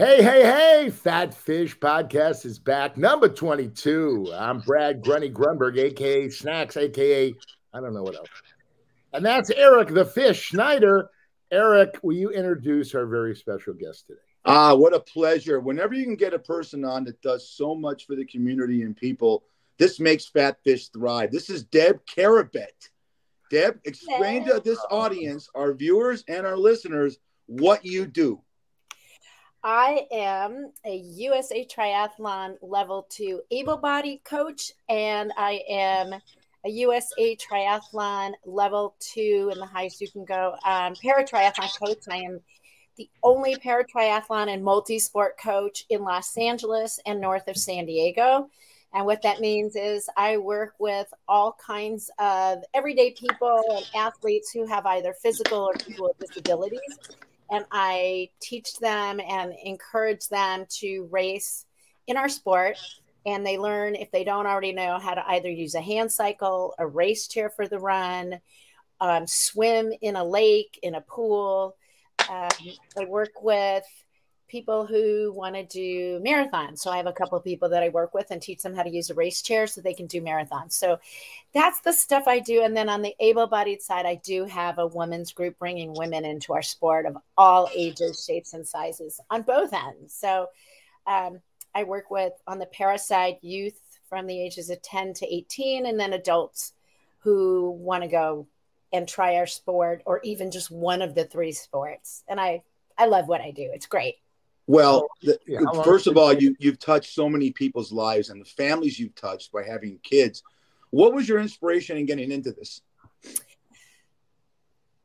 Hey, hey, hey, Fat Fish Podcast is back. Number 22. I'm Brad Grunny Grunberg, aka Snacks, aka I don't know what else. And that's Eric the Fish Schneider. Eric, will you introduce our very special guest today? Ah, what a pleasure. Whenever you can get a person on that does so much for the community and people, this makes Fat Fish thrive. This is Deb Carabet. Deb, explain to this audience, our viewers and our listeners, what you do. I am a USA Triathlon level two able bodied coach, and I am a USA Triathlon level two in the highest you can go um, para triathlon coach. I am the only para triathlon and multi sport coach in Los Angeles and north of San Diego. And what that means is I work with all kinds of everyday people and athletes who have either physical or people with disabilities and I teach them and encourage them to race in our sport. And they learn, if they don't already know, how to either use a hand cycle, a race chair for the run, um, swim in a lake, in a pool. Um, I work with people who want to do marathons. So I have a couple of people that I work with and teach them how to use a race chair so they can do marathons. So that's the stuff I do. And then on the able bodied side, I do have a women's group bringing women into our sport of all ages, shapes, and sizes on both ends. So um, I work with on the para side youth from the ages of 10 to 18, and then adults who want to go and try our sport or even just one of the three sports. And I, I love what I do. It's great. Well, the, yeah, first of all, you you've touched so many people's lives and the families you've touched by having kids. What was your inspiration in getting into this?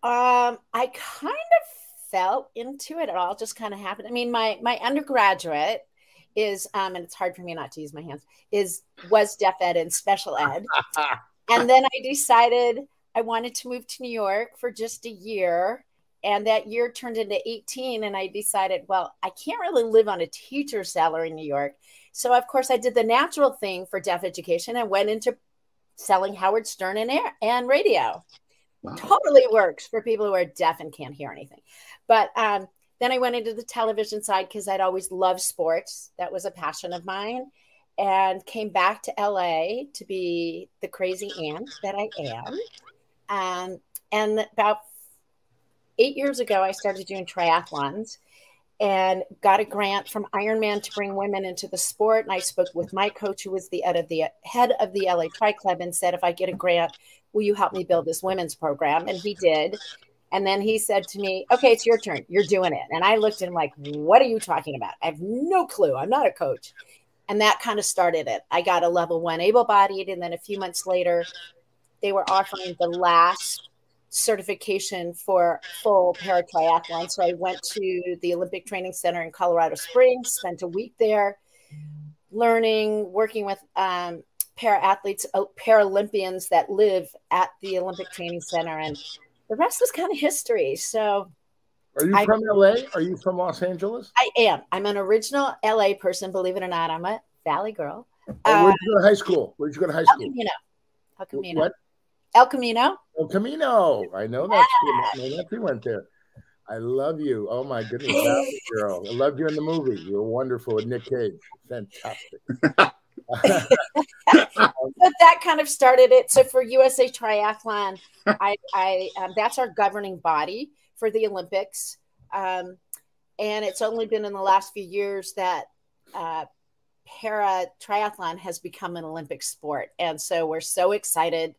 Um, I kind of fell into it. It all just kind of happened. I mean, my my undergraduate is um, and it's hard for me not to use my hands is was deaf ed and special ed, and then I decided I wanted to move to New York for just a year and that year turned into 18 and i decided well i can't really live on a teacher's salary in new york. So of course i did the natural thing for deaf education and went into selling howard stern and air and radio. Wow. totally works for people who are deaf and can't hear anything. But um, then i went into the television side because i'd always loved sports. That was a passion of mine. And came back to la to be the crazy aunt that i am. Um, and about eight years ago, I started doing triathlons and got a grant from Ironman to bring women into the sport. And I spoke with my coach, who was the head of the head of the LA Tri Club, and said, "If I get a grant, will you help me build this women's program?" And he did. And then he said to me, "Okay, it's your turn. You're doing it." And I looked at him like, "What are you talking about? I have no clue. I'm not a coach." And that kind of started it. I got a level one able-bodied, and then a few months later, they were offering the last certification for full para triathlon. So I went to the Olympic Training Center in Colorado Springs, spent a week there learning, working with um, para athletes, uh, Paralympians that live at the Olympic Training Center. And the rest is kind of history. So are you I, from LA? Are you from Los Angeles? I am. I'm an original LA person, believe it or not. I'm a Valley girl. Oh, where'd you go to high school? Where'd you go to high school? El Camino. El Camino. What? El Camino. El Camino. I know that. Yes. My nephew went there. I love you. Oh my goodness, that girl. I loved you in the movie. You were wonderful with Nick Cage. Fantastic. but that kind of started it. So for USA Triathlon, I, I um, that's our governing body for the Olympics, um, and it's only been in the last few years that uh, para triathlon has become an Olympic sport, and so we're so excited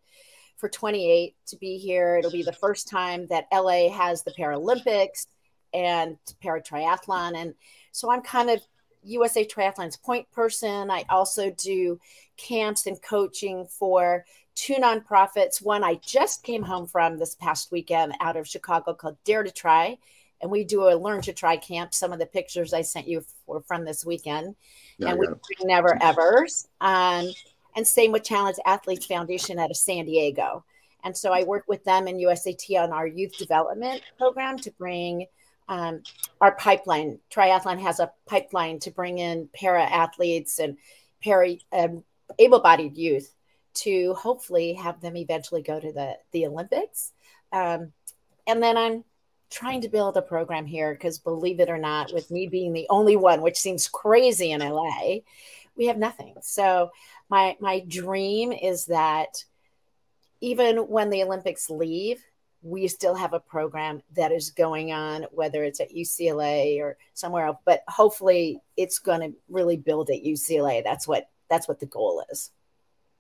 for 28 to be here. It'll be the first time that LA has the Paralympics and para triathlon. And so I'm kind of USA Triathlon's point person. I also do camps and coaching for two nonprofits. One I just came home from this past weekend out of Chicago called Dare to Try. And we do a learn to try camp. Some of the pictures I sent you were from this weekend. Yeah, and we never evers. Um, and same with Challenged Athletes Foundation out of San Diego. And so I work with them and USAT on our youth development program to bring um, our pipeline. Triathlon has a pipeline to bring in para athletes and para um, able-bodied youth to hopefully have them eventually go to the the Olympics. Um, and then I'm trying to build a program here because believe it or not, with me being the only one, which seems crazy in LA, we have nothing. So my my dream is that even when the Olympics leave, we still have a program that is going on, whether it's at UCLA or somewhere else. But hopefully, it's going to really build at UCLA. That's what that's what the goal is.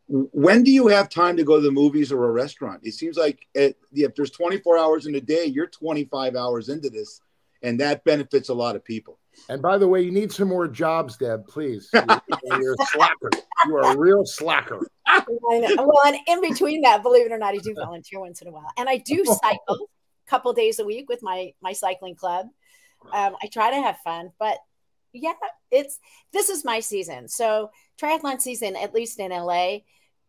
When do you have time to go to the movies or a restaurant? It seems like it, if there's 24 hours in a day, you're 25 hours into this, and that benefits a lot of people. And by the way, you need some more jobs, Deb, please. You're, a slacker. You are a real slacker. Well, and in between that, believe it or not, I do volunteer once in a while. And I do cycle a couple days a week with my my cycling club. Um, I try to have fun, but yeah, it's this is my season. So triathlon season, at least in LA,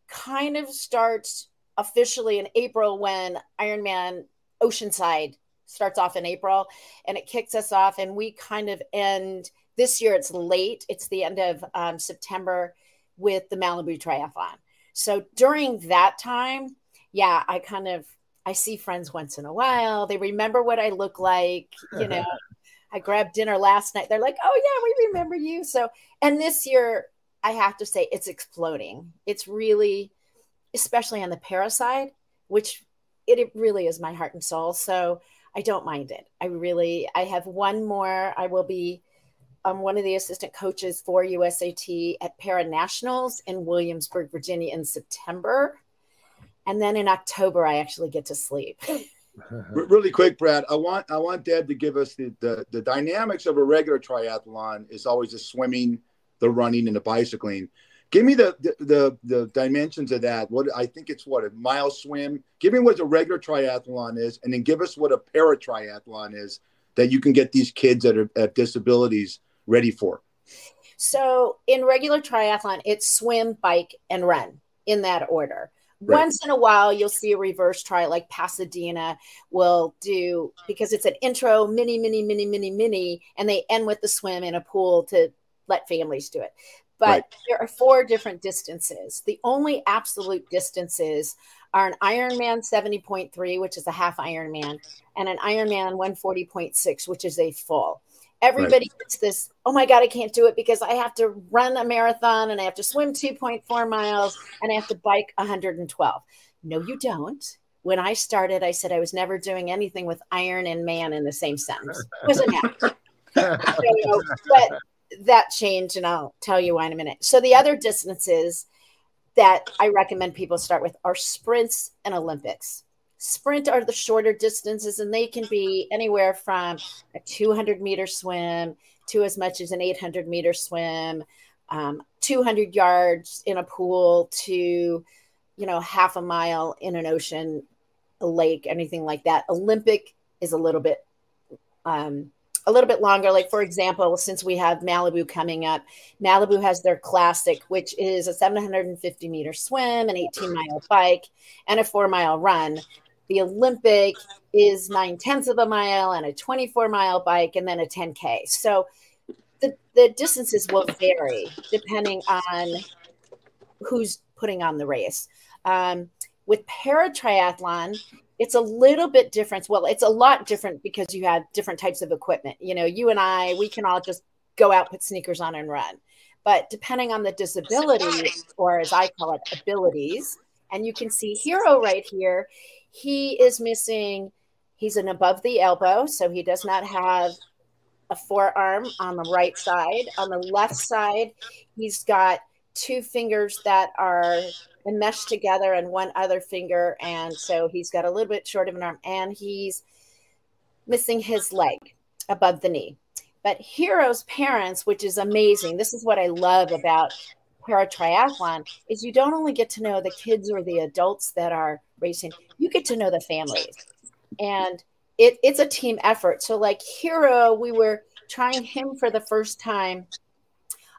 kind of starts officially in April when Ironman Oceanside starts off in April and it kicks us off. And we kind of end this year, it's late, it's the end of um, September with the Malibu Triathlon. So during that time, yeah, I kind of I see friends once in a while. They remember what I look like, you know. I grabbed dinner last night. They're like, "Oh yeah, we remember you." So, and this year, I have to say, it's exploding. It's really, especially on the para side, which it, it really is my heart and soul. So, I don't mind it. I really, I have one more. I will be um, one of the assistant coaches for USAT at Para Nationals in Williamsburg, Virginia in September. And then in October, I actually get to sleep. really quick, Brad, I want I want Deb to give us the, the, the dynamics of a regular triathlon is always the swimming, the running, and the bicycling. Give me the, the, the the dimensions of that. What I think it's what a mile swim. Give me what a regular triathlon is, and then give us what a para triathlon is that you can get these kids that are at disabilities ready for. So in regular triathlon, it's swim, bike, and run in that order. Right. Once in a while, you'll see a reverse try like Pasadena will do because it's an intro, mini, mini, mini, mini, mini, and they end with the swim in a pool to let families do it but right. there are four different distances. The only absolute distances are an Ironman 70.3, which is a half Ironman, and an Ironman 140.6, which is a full. Everybody right. gets this, oh my God, I can't do it because I have to run a marathon and I have to swim 2.4 miles and I have to bike 112. No, you don't. When I started, I said I was never doing anything with iron and man in the same sentence. It wasn't happening. so, but that change, and I'll tell you why in a minute. So the other distances that I recommend people start with are sprints and Olympics. Sprint are the shorter distances, and they can be anywhere from a 200 meter swim to as much as an 800 meter swim, um, 200 yards in a pool to, you know, half a mile in an ocean, a lake, anything like that. Olympic is a little bit um, a little bit longer. Like, for example, since we have Malibu coming up, Malibu has their classic, which is a 750 meter swim, an 18 mile bike, and a four mile run. The Olympic is nine tenths of a mile and a 24 mile bike, and then a 10K. So the, the distances will vary depending on who's putting on the race. Um, with para triathlon, it's a little bit different. Well, it's a lot different because you have different types of equipment. You know, you and I, we can all just go out, put sneakers on, and run. But depending on the disability, or as I call it, abilities, and you can see Hero right here, he is missing, he's an above the elbow, so he does not have a forearm on the right side. On the left side, he's got two fingers that are meshed together and one other finger. And so he's got a little bit short of an arm and he's missing his leg above the knee. But Hero's parents, which is amazing, this is what I love about para triathlon, is you don't only get to know the kids or the adults that are racing, you get to know the families. And it, it's a team effort. So, like Hero, we were trying him for the first time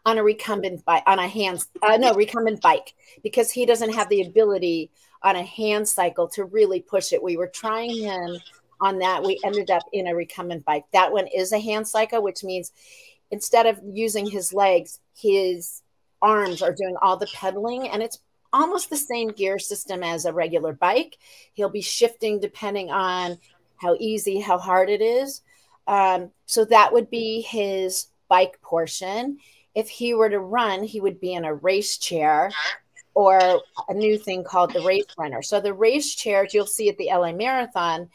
on a recumbent bike on a hand uh, no recumbent bike because he doesn't have the ability on a hand cycle to really push it we were trying him on that we ended up in a recumbent bike that one is a hand cycle which means instead of using his legs his arms are doing all the pedaling and it's almost the same gear system as a regular bike he'll be shifting depending on how easy, how hard it is. Um, so that would be his bike portion. If he were to run, he would be in a race chair or a new thing called the race runner. So the race chairs you'll see at the LA Marathon,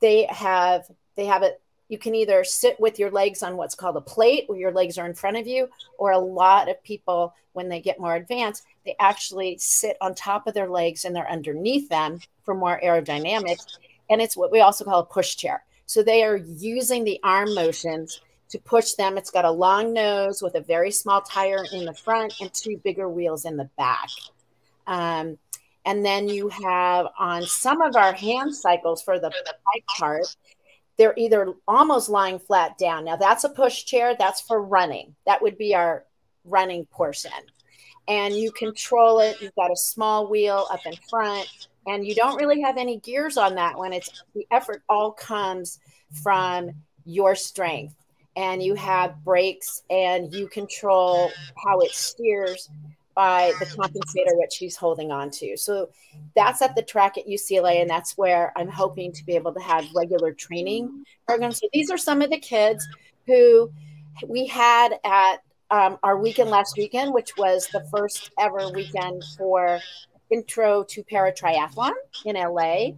they have they have it you can either sit with your legs on what's called a plate where your legs are in front of you or a lot of people when they get more advanced they actually sit on top of their legs and they're underneath them for more aerodynamics and it's what we also call a push chair so they are using the arm motions to push them it's got a long nose with a very small tire in the front and two bigger wheels in the back um, and then you have on some of our hand cycles for the bike part they're either almost lying flat down. Now that's a push chair, that's for running. That would be our running portion. And you control it. You've got a small wheel up in front, and you don't really have any gears on that one. It's the effort all comes from your strength. And you have brakes and you control how it steers by the compensator which she's holding on to. So that's at the track at UCLA, and that's where I'm hoping to be able to have regular training programs. So these are some of the kids who we had at um, our weekend last weekend, which was the first ever weekend for intro to para triathlon in LA.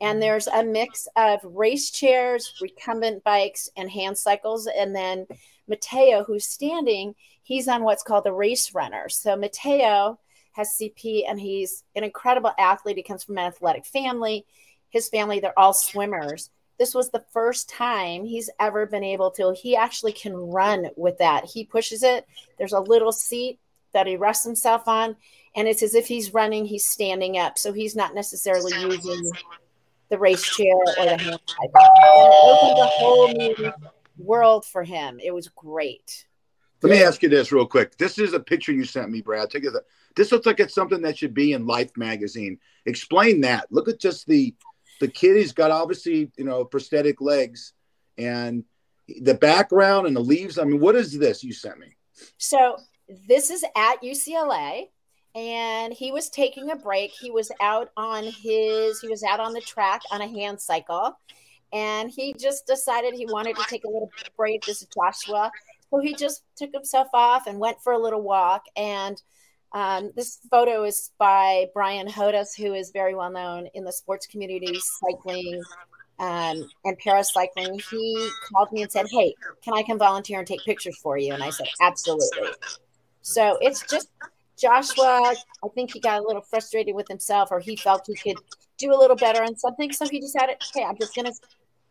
And mm-hmm. there's a mix of race chairs, recumbent bikes, and hand cycles. And then Mateo, who's standing, he's on what's called the race runner. So Mateo has CP and he's an incredible athlete. He comes from an athletic family. His family, they're all swimmers. This was the first time he's ever been able to. He actually can run with that. He pushes it. There's a little seat that he rests himself on, and it's as if he's running, he's standing up. So he's not necessarily using the race chair or the hand cycle. it opened a whole new world for him. It was great. Let me ask you this real quick. This is a picture you sent me, Brad. Take a This looks like it's something that should be in Life magazine. Explain that. Look at just the the kid. He's got obviously you know prosthetic legs, and the background and the leaves. I mean, what is this you sent me? So this is at UCLA, and he was taking a break. He was out on his. He was out on the track on a hand cycle, and he just decided he wanted to take a little break. This is Joshua so he just took himself off and went for a little walk. And um, this photo is by Brian Hodas, who is very well known in the sports community, cycling um, and paracycling. He called me and said, Hey, can I come volunteer and take pictures for you? And I said, Absolutely. So it's just Joshua. I think he got a little frustrated with himself, or he felt he could do a little better on something. So he decided, okay, I'm just going to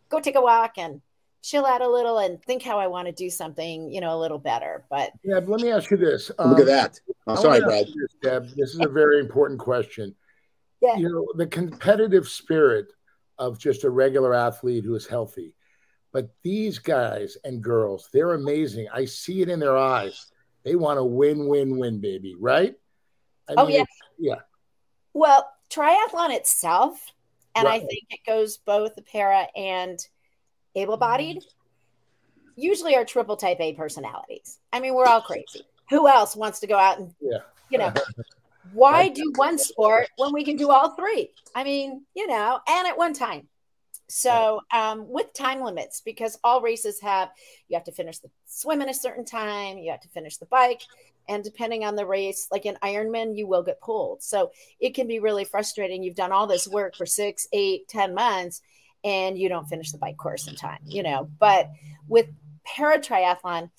go take a walk and chill out a little and think how I want to do something, you know, a little better. But yeah, but let me ask you this. Um, Look at um, that. Oh, sorry, Brad. This, Deb. This is a very important question. Yeah. You know, the competitive spirit of just a regular athlete who is healthy. But these guys and girls, they're amazing. I see it in their eyes. They want to win, win, win, baby, right? I oh, mean, yeah. Yeah. Well, triathlon itself, and right. I think it goes both the para and able bodied mm-hmm. usually are triple type A personalities. I mean, we're all crazy. Who else wants to go out and, yeah. you know, why do one sport when we can do all three? I mean, you know, and at one time. So, um, with time limits, because all races have, you have to finish the swim in a certain time, you have to finish the bike, and depending on the race, like in Ironman, you will get pulled. So it can be really frustrating. You've done all this work for six, eight, ten months, and you don't finish the bike course in time, you know. But with para triathlon,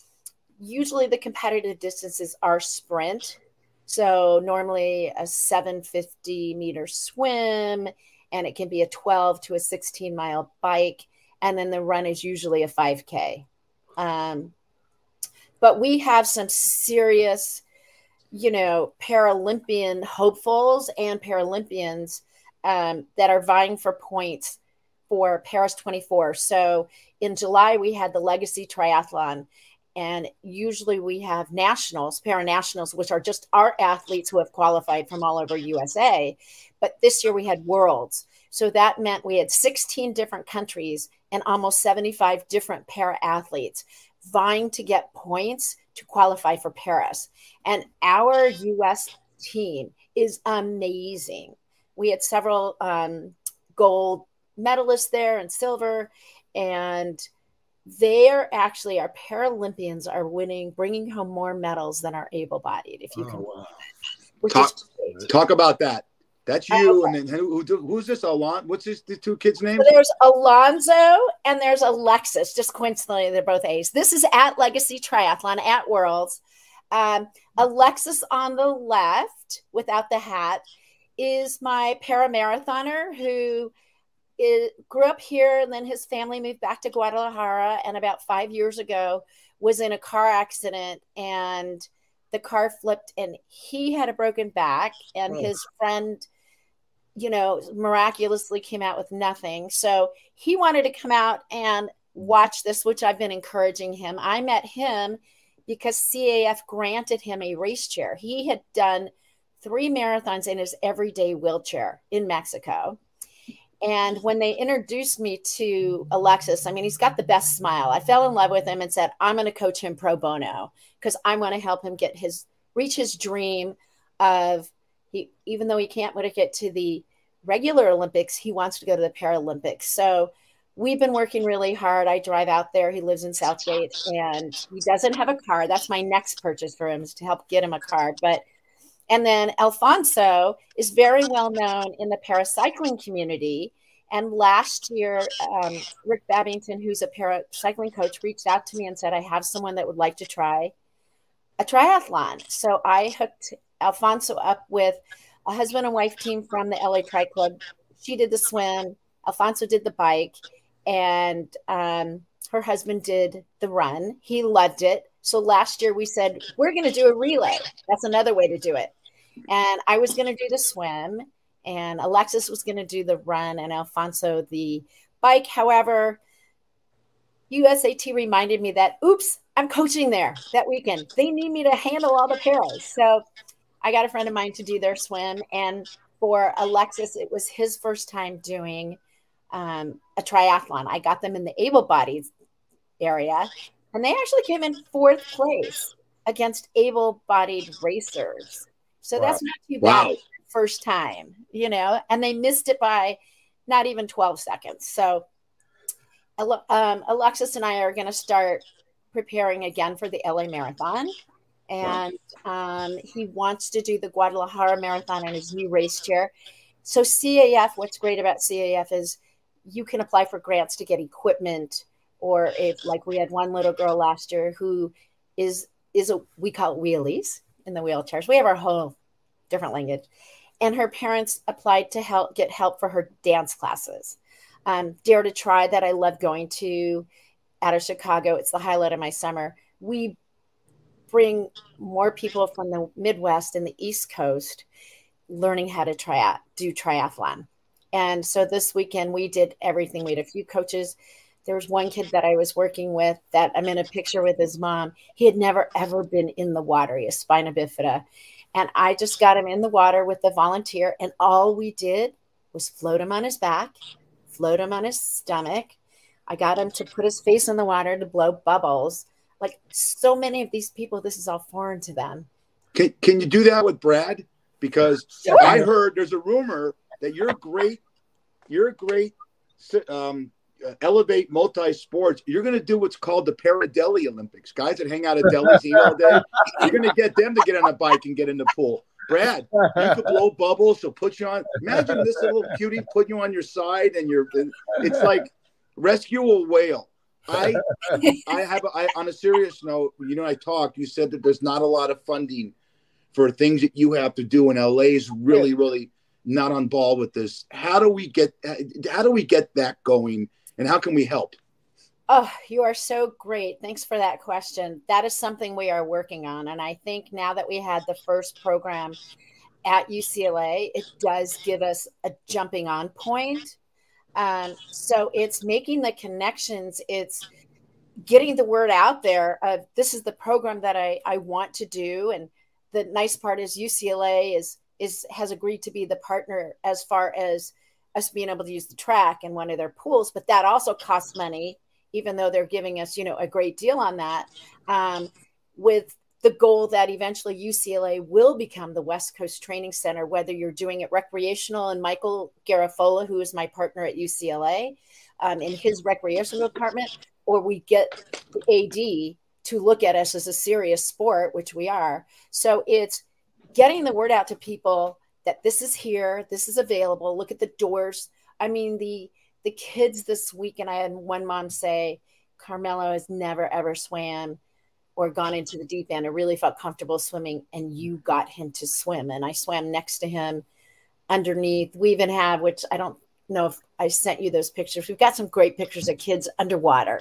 usually the competitive distances are sprint. So normally a 750 meter swim, and it can be a 12 to a 16 mile bike. And then the run is usually a 5K. Um, but we have some serious, you know, Paralympian hopefuls and Paralympians um, that are vying for points for Paris 24. So in July, we had the Legacy Triathlon. And usually we have nationals, para nationals, which are just our athletes who have qualified from all over USA. But this year we had worlds. So that meant we had 16 different countries and almost 75 different para athletes vying to get points to qualify for Paris. And our US team is amazing. We had several um, gold medalists there and silver. And they're actually our Paralympians are winning, bringing home more medals than our able-bodied. If you oh, can, wow. talk, talk about that. That's you, and then who, who, who's this? Alon? What's this? The two kids' names? So there's Alonzo and there's Alexis. Just coincidentally, they're both A's. This is at Legacy Triathlon at Worlds. Um, Alexis on the left, without the hat, is my paramarathoner who is, grew up here and then his family moved back to Guadalajara. And about five years ago, was in a car accident and the car flipped and he had a broken back and oh. his friend you know miraculously came out with nothing. So he wanted to come out and watch this which i've been encouraging him. I met him because CAF granted him a race chair. He had done three marathons in his everyday wheelchair in mexico. And when they introduced me to Alexis, I mean, he's got the best smile. I fell in love with him and said, I'm going to coach him pro bono because I want to help him get his reach his dream of he even though he can't get to the regular Olympics, he wants to go to the Paralympics. So we've been working really hard. I drive out there. He lives in South Gate and he doesn't have a car. That's my next purchase for him is to help get him a car. But and then Alfonso is very well known in the paracycling community. And last year, um, Rick Babington, who's a paracycling coach, reached out to me and said, I have someone that would like to try a triathlon. So I hooked Alfonso up with a husband and wife team from the LA Tri Club. She did the swim, Alfonso did the bike, and um, her husband did the run. He loved it. So last year we said, we're going to do a relay. That's another way to do it. And I was going to do the swim, and Alexis was going to do the run, and Alfonso the bike. However, USAT reminded me that, oops, I'm coaching there that weekend. They need me to handle all the paras. So I got a friend of mine to do their swim. And for Alexis, it was his first time doing um, a triathlon. I got them in the able bodied area, and they actually came in fourth place against able bodied racers. So wow. that's not too bad wow. first time, you know, and they missed it by not even 12 seconds. So um, Alexis and I are going to start preparing again for the LA Marathon. And um, he wants to do the Guadalajara Marathon in his new race chair. So, CAF, what's great about CAF is you can apply for grants to get equipment, or if, like, we had one little girl last year who is is a we call it wheelies in the wheelchairs. We have our whole different language. And her parents applied to help get help for her dance classes. Um, Dare to Try that I love going to out of Chicago. It's the highlight of my summer. We bring more people from the Midwest and the East Coast learning how to try do triathlon. And so this weekend we did everything. We had a few coaches. There was one kid that I was working with that I'm in a picture with his mom. He had never ever been in the water. He has spina bifida. And I just got him in the water with the volunteer, and all we did was float him on his back, float him on his stomach. I got him to put his face in the water to blow bubbles. Like so many of these people, this is all foreign to them. Can, can you do that with Brad? Because sure. I heard there's a rumor that you're great, you're great um, uh, elevate multi sports, you're going to do what's called the Paradeli Olympics. Guys that hang out at delis eat all day, you're going to get them to get on a bike and get in the pool. Brad, you could blow bubbles. She'll put you on. Imagine this little cutie putting you on your side, and you're. It's like rescue a whale. I, I have. I, on a serious note, you know, I talked. You said that there's not a lot of funding for things that you have to do, and LA is really, really not on ball with this. How do we get? How do we get that going? and how can we help? Oh, you are so great. Thanks for that question. That is something we are working on. And I think now that we had the first program at UCLA, it does give us a jumping on point. Um, so it's making the connections, it's getting the word out there of this is the program that I, I want to do. And the nice part is UCLA is is has agreed to be the partner as far as us being able to use the track in one of their pools, but that also costs money, even though they're giving us, you know, a great deal on that. Um, with the goal that eventually UCLA will become the West Coast Training Center, whether you're doing it recreational and Michael Garafolo, who is my partner at UCLA, um, in his recreational department, or we get the AD to look at us as a serious sport, which we are. So it's getting the word out to people that this is here, this is available. Look at the doors. I mean, the the kids this week, and I had one mom say, Carmelo has never ever swam or gone into the deep end. I really felt comfortable swimming, and you got him to swim. And I swam next to him underneath. We even have, which I don't know if I sent you those pictures. We've got some great pictures of kids underwater,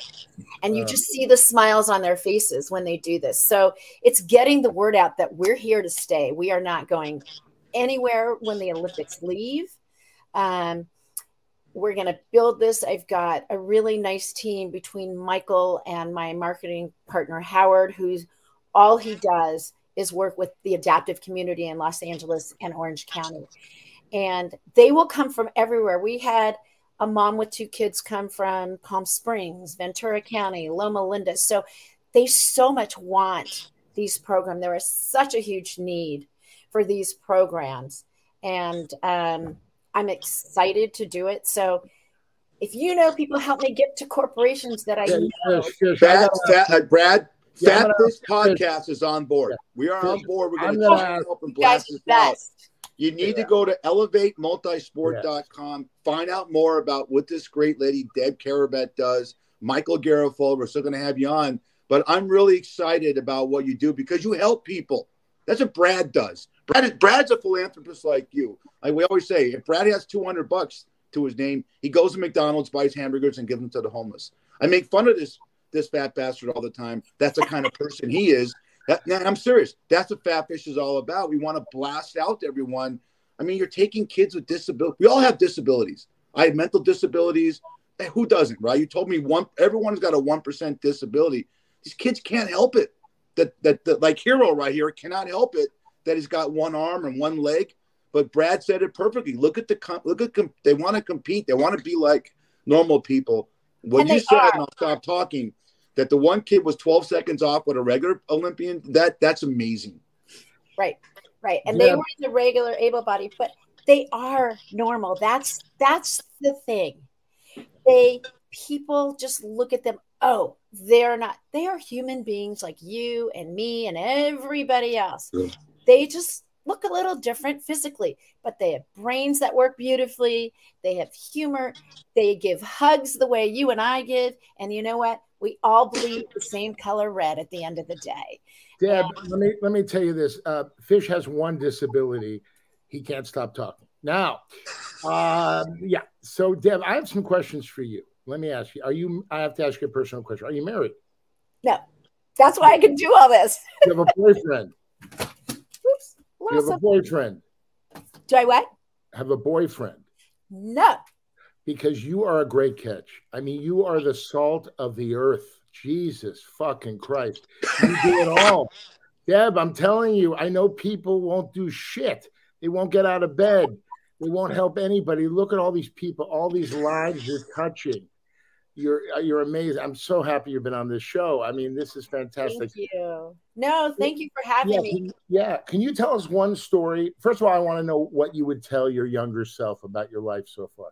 and you just see the smiles on their faces when they do this. So it's getting the word out that we're here to stay. We are not going anywhere when the Olympics leave. Um, we're going to build this. I've got a really nice team between Michael and my marketing partner, Howard, who's all he does is work with the adaptive community in Los Angeles and Orange County. And they will come from everywhere. We had a mom with two kids come from Palm Springs, Ventura County, Loma Linda. So they so much want these programs. There is such a huge need for these programs. And um, I'm excited to do it. So if you know people, help me get to corporations that I Yeah, know. yes, yes, I Fat, uh, Brad, Yeah, I'm Fat gonna- Fish Podcast is on board. Yeah. We are on board. We're going to gonna try ask- to help and You blast this the out. You need Yeah. to go to elevatemultisport.com, find out more about what this great lady, Deb Carabet, does. Michael Garofalo, we're still going to have you on. But I'm really excited about what you do because you help people. That's what Brad does. Brad Brad's a philanthropist like you. Like we always say, if Brad has 200 bucks to his name, he goes to McDonald's, buys hamburgers, and gives them to the homeless. I make fun of this this fat bastard all the time. That's the kind of person he is. That, I'm serious. That's what Fat Fish is all about. We want to blast out everyone. I mean, you're taking kids with disabilities. We all have disabilities. I have mental disabilities. Hey, who doesn't, right? You told me one. Everyone's got a one percent disability. These kids can't help it. That that like Hero right here cannot help it that he's got one arm and one leg. But Brad said it perfectly. Look at the com- look at com- they want to compete. They want to be like normal people. What And you they said, are. and I'll stop talking. That the one kid was 12 seconds off with a regular Olympian. That that's amazing. Right, right. And Yeah. they were in the regular able body, but they are normal. That's that's the thing. They people just look at them, oh, they're not, they are human beings like you and me and everybody else. Yeah. They just look a little different physically, but they have brains that work beautifully. They have humor. They give hugs the way you and I give. And you know what? We all bleed the same color red at the end of the day. Deb, let me let me tell you this. Uh, Fish has one disability; he can't stop talking. Now, um, yeah. So, Deb, I have some questions for you. Let me ask you: Are you? I have to ask you a personal question. Are you married? No. That's why I can do all this. You have a boyfriend? You have a boyfriend? Do I what? Have a boyfriend? No. Because you are a great catch. I mean, you are the salt of the earth. Jesus fucking Christ! You do it all, Deb. I'm telling you. I know people won't do shit. They won't get out of bed. They won't help anybody. Look at all these people, all these lives you're touching. You're uh, you're amazing. I'm so happy you've been on this show. I mean, this is fantastic. Thank you. No, thank you for having Yeah, me. can, yeah. Can you tell us one story? First of all, I want to know what you would tell your younger self about your life so far.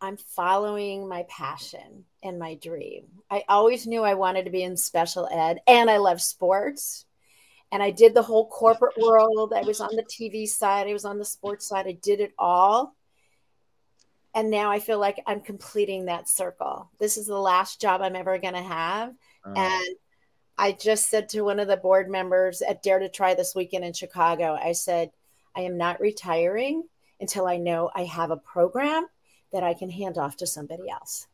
I'm following my passion and my dream. I always knew I wanted to be in special ed and I love sports. And I did the whole corporate world. I was on the TV side, I was on the sports side. I did it all. And now I feel like I'm completing that circle. This is the last job I'm ever going to have. Uh, And I just said to one of the board members at Dare to Try this weekend in Chicago, I said, I am not retiring until I know I have a program that I can hand off to somebody else.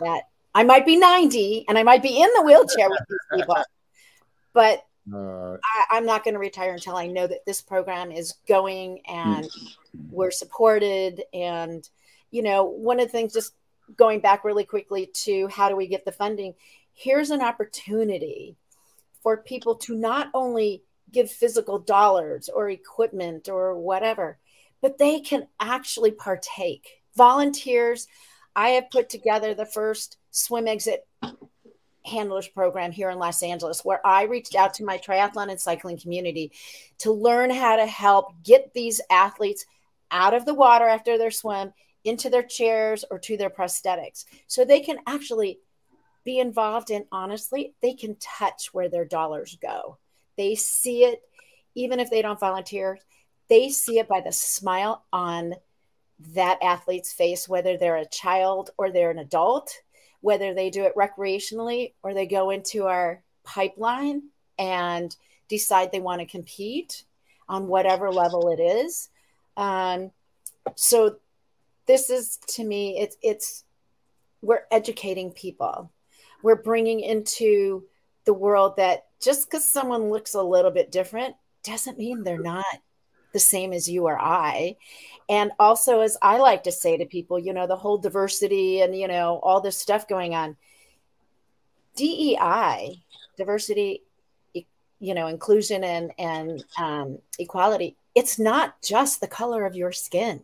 That I might be 90 and I might be in the wheelchair with these people, but uh, I, I'm not going to retire until I know that this program is going and we're supported. And, you know, one of the things, just going back really quickly to how do we get the funding? Here's an opportunity for people to not only give physical dollars or equipment or whatever, but they can actually partake. Volunteers, I have put together the first swim exit handlers program here in Los Angeles where I reached out to my triathlon and cycling community to learn how to help get these athletes out of the water after their swim into their chairs or to their prosthetics so they can actually be involved in honestly they can touch where their dollars go they see it even if they don't volunteer they see it by the smile on that athlete's face whether they're a child or they're an adult whether they do it recreationally or they go into our pipeline and decide they want to compete on whatever level it is. Um, so this is to me, it's it's we're educating people. We're bringing into the world that just because someone looks a little bit different doesn't mean they're not the same as you or I. And also, as I like to say to people, you know, the whole diversity and, you know, all this stuff going on. DEI, diversity, you know, inclusion and, and um, equality, it's not just the color of your skin.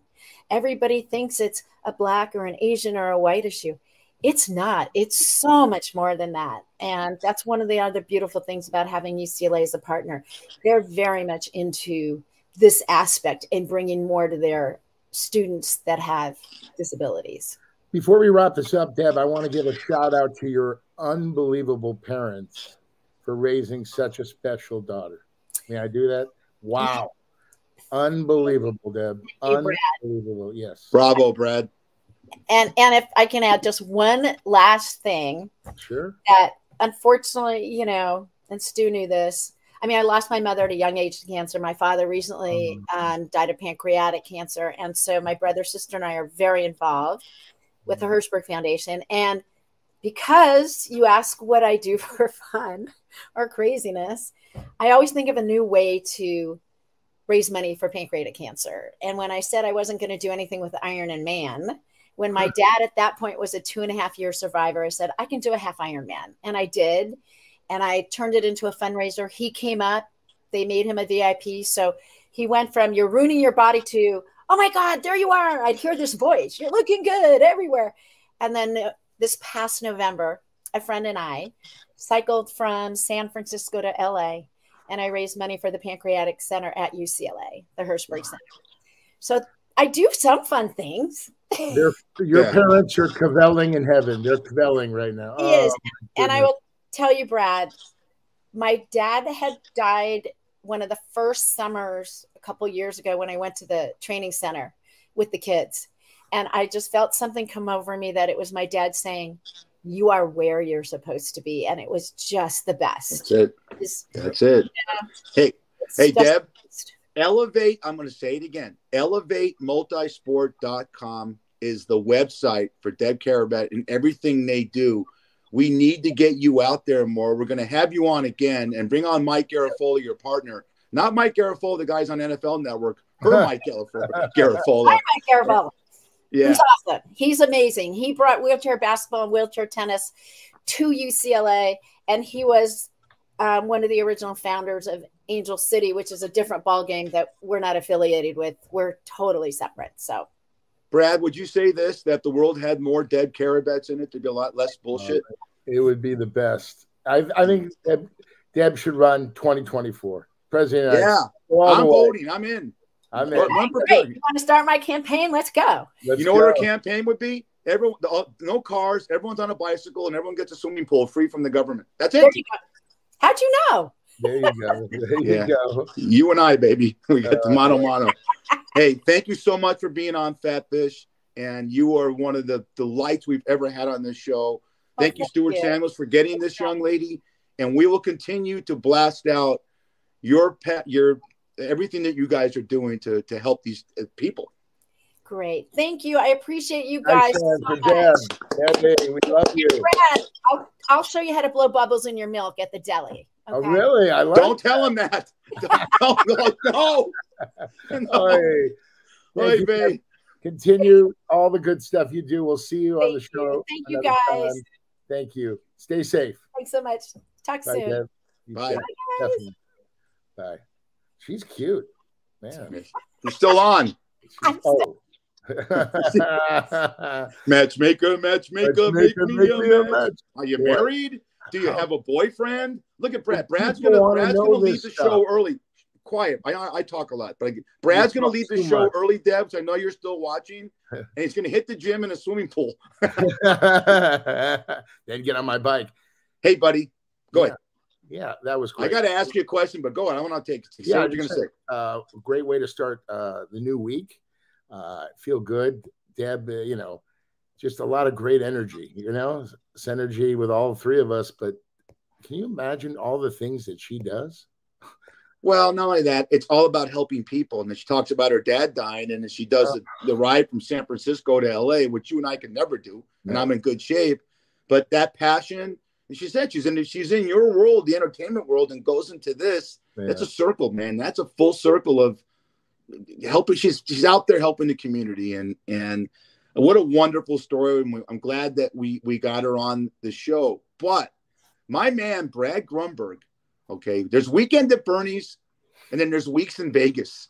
Everybody thinks it's a black or an Asian or a white issue. It's not. It's so much more than that. And that's one of the other beautiful things about having UCLA as a partner. They're very much into this aspect and bringing more to their students that have disabilities. Before we wrap this up, Deb, I want to give a shout out to your unbelievable parents for raising such a special daughter. May I do that? Wow. Unbelievable, Deb. Unbelievable. Yes. Bravo, Brad. And and if I can add just one last thing. Sure. That unfortunately, you know, and Stu knew this. I mean, I lost my mother at a young age to cancer. My father recently mm-hmm. um, died of pancreatic cancer. And so my brother, sister, and I are very involved with the mm-hmm. Hirshberg Foundation. And because you ask what I do for fun or craziness, I always think of a new way to raise money for pancreatic cancer. And when I said I wasn't going to do anything with Iron and Man, when my dad at that point was a two and a half year survivor, I said, I can do a half Ironman. And I did and I turned it into a fundraiser. He came up, they made him a VIP. So he went from you're ruining your body to, oh my God, there you are. I'd hear this voice. You're looking good everywhere. And then uh, this past November, a friend and I cycled from San Francisco to LA and I raised money for the Pancreatic Center at UCLA, the Hirshberg Center. So I do some fun things. your yeah. parents are kvelling in heaven. They're kvelling right now. He oh, is. And I will tell you, Brad, my dad had died one of the first summers a couple years ago when I went to the training center with the kids. And I just felt something come over me that it was my dad saying, You are where you're supposed to be. And it was just the best. That's it. It's, That's it. Yeah, hey, hey, Deb, Elevate, I'm going to say it again. ElevateMultisport.com is the website for Deb Carabet and everything they do we need to get you out there more. We're going to have you on again and bring on Mike Garafolo, your partner. Not Mike Garafolo, the guys on NFL Network. Her Mike Garafolo. Mike Garafolo. Yeah. He's awesome. He's amazing. He brought wheelchair basketball and wheelchair tennis to UCLA, and he was um, one of the original founders of Angel City, which is a different ball game that we're not affiliated with. We're totally separate. So Brad, would you say this that the world had more Deb Carabets in it to be a lot less bullshit? Uh, it would be the best. I, I think Deb, Deb, should run 2024. President. Yeah, I'm voting. I'm in. I'm in. I'm Great. You want to start my campaign? Let's go. Let's you know go. what our campaign would be? Everyone, no cars. Everyone's on a bicycle, and everyone gets a swimming pool free from the government. That's it. How'd you know? There you go. There yeah. you go. You and I, baby. We got uh, the mono mono. hey, thank you so much for being on Fat Fish. And you are one of the delights we've ever had on this show. Thank oh, you, Stuart you. Samuels, for getting this young lady. And we will continue to blast out your pet, your everything that you guys are doing to to help these uh, people. Great. Thank you. I appreciate you guys. so much. Deb. Deb, we love you. Brad, I'll, I'll show you how to blow bubbles in your milk at the deli. Oh, okay. Oh, really? I don't tell him that. no, no, no. Hey, hey Continue all the good stuff you do. We'll see you Thank on the show. Thank you, guys. Time. Thank you. Stay safe. Thanks so much. Talk Bye, soon. Bye. Bye, Bye. She's cute. Man. You're still on. oh. matchmaker, matchmaker, matchmaker, make me, make me a match. match. Are you married? Do you have a boyfriend? Look at Brad. Brad's gonna wanna Brad's gonna leave the stuff. show early. Quiet. I I talk a lot, but I, Brad's gonna leave the show much. early, Debs. I know you're still watching, and he's gonna hit the gym and a swimming pool. then get on my bike. Hey, buddy, go ahead. Yeah, that was great. I got to ask you a question, but go on. I want to take. Say Yeah, what you're gonna just- say. uh, great way to start uh, the new week. Uh, feel good, Deb. Uh, you know, just a lot of great energy. You know, synergy with all three of us. But can you imagine all the things that she does? Well, not only that, it's all about helping people. And then she talks about her dad dying, and then she does the, the ride from San Francisco to LA, which you and I can never do. And. I'm in good shape. But that passion, and she said she's in she's in your world, the entertainment world, and goes into this. That's a circle, man. That's a full circle of helping. She's she's out there helping the community, and and what a wonderful story. And we- I'm glad that we we got her on the show. But my man Brad Grunberg, okay, there's weekend at Bernie's, and then there's weeks in Vegas.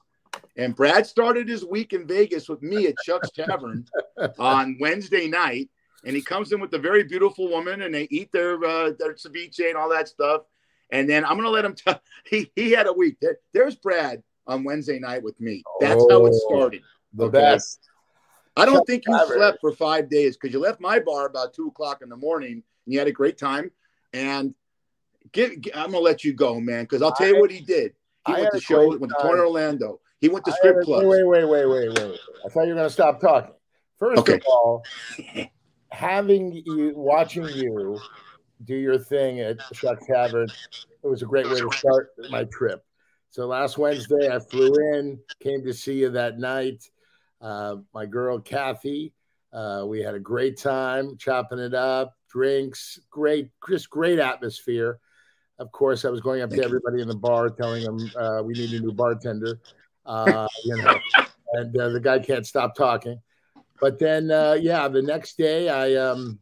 And Brad started his week in Vegas with me at Shucks Tavern on Wednesday night. And he comes in with a very beautiful woman, and they eat their uh, their ceviche and all that stuff. And then I'm gonna let him tell. He he had a week. There, there's Brad on Wednesday night with me. That's how it Oh. started. the Okay. best. I don't Chuck think you Tavern. slept for five days because you left my bar about two o'clock in the morning and you had a great time. And get, get- I'm gonna let you go, man, because I'll tell you I- what he did. He I went to show, great went to time. Tony Orlando. He went to strip had- clubs. Wait, wait, wait, wait, wait, wait. I thought you were going to stop talking. First Okay. of all, having you watching you do your thing at Chuck Tavern, it was a great way to start my trip. So last Wednesday, I flew in, came to see you that night. Uh, my girl Kathy, uh, we had a great time chopping it up, drinks, great, just great atmosphere. Of course, I was going up to you. everybody in the bar, telling them uh, we need a new bartender. Uh, you know, and uh, the guy can't stop talking. But then, uh, yeah, the next day, I um,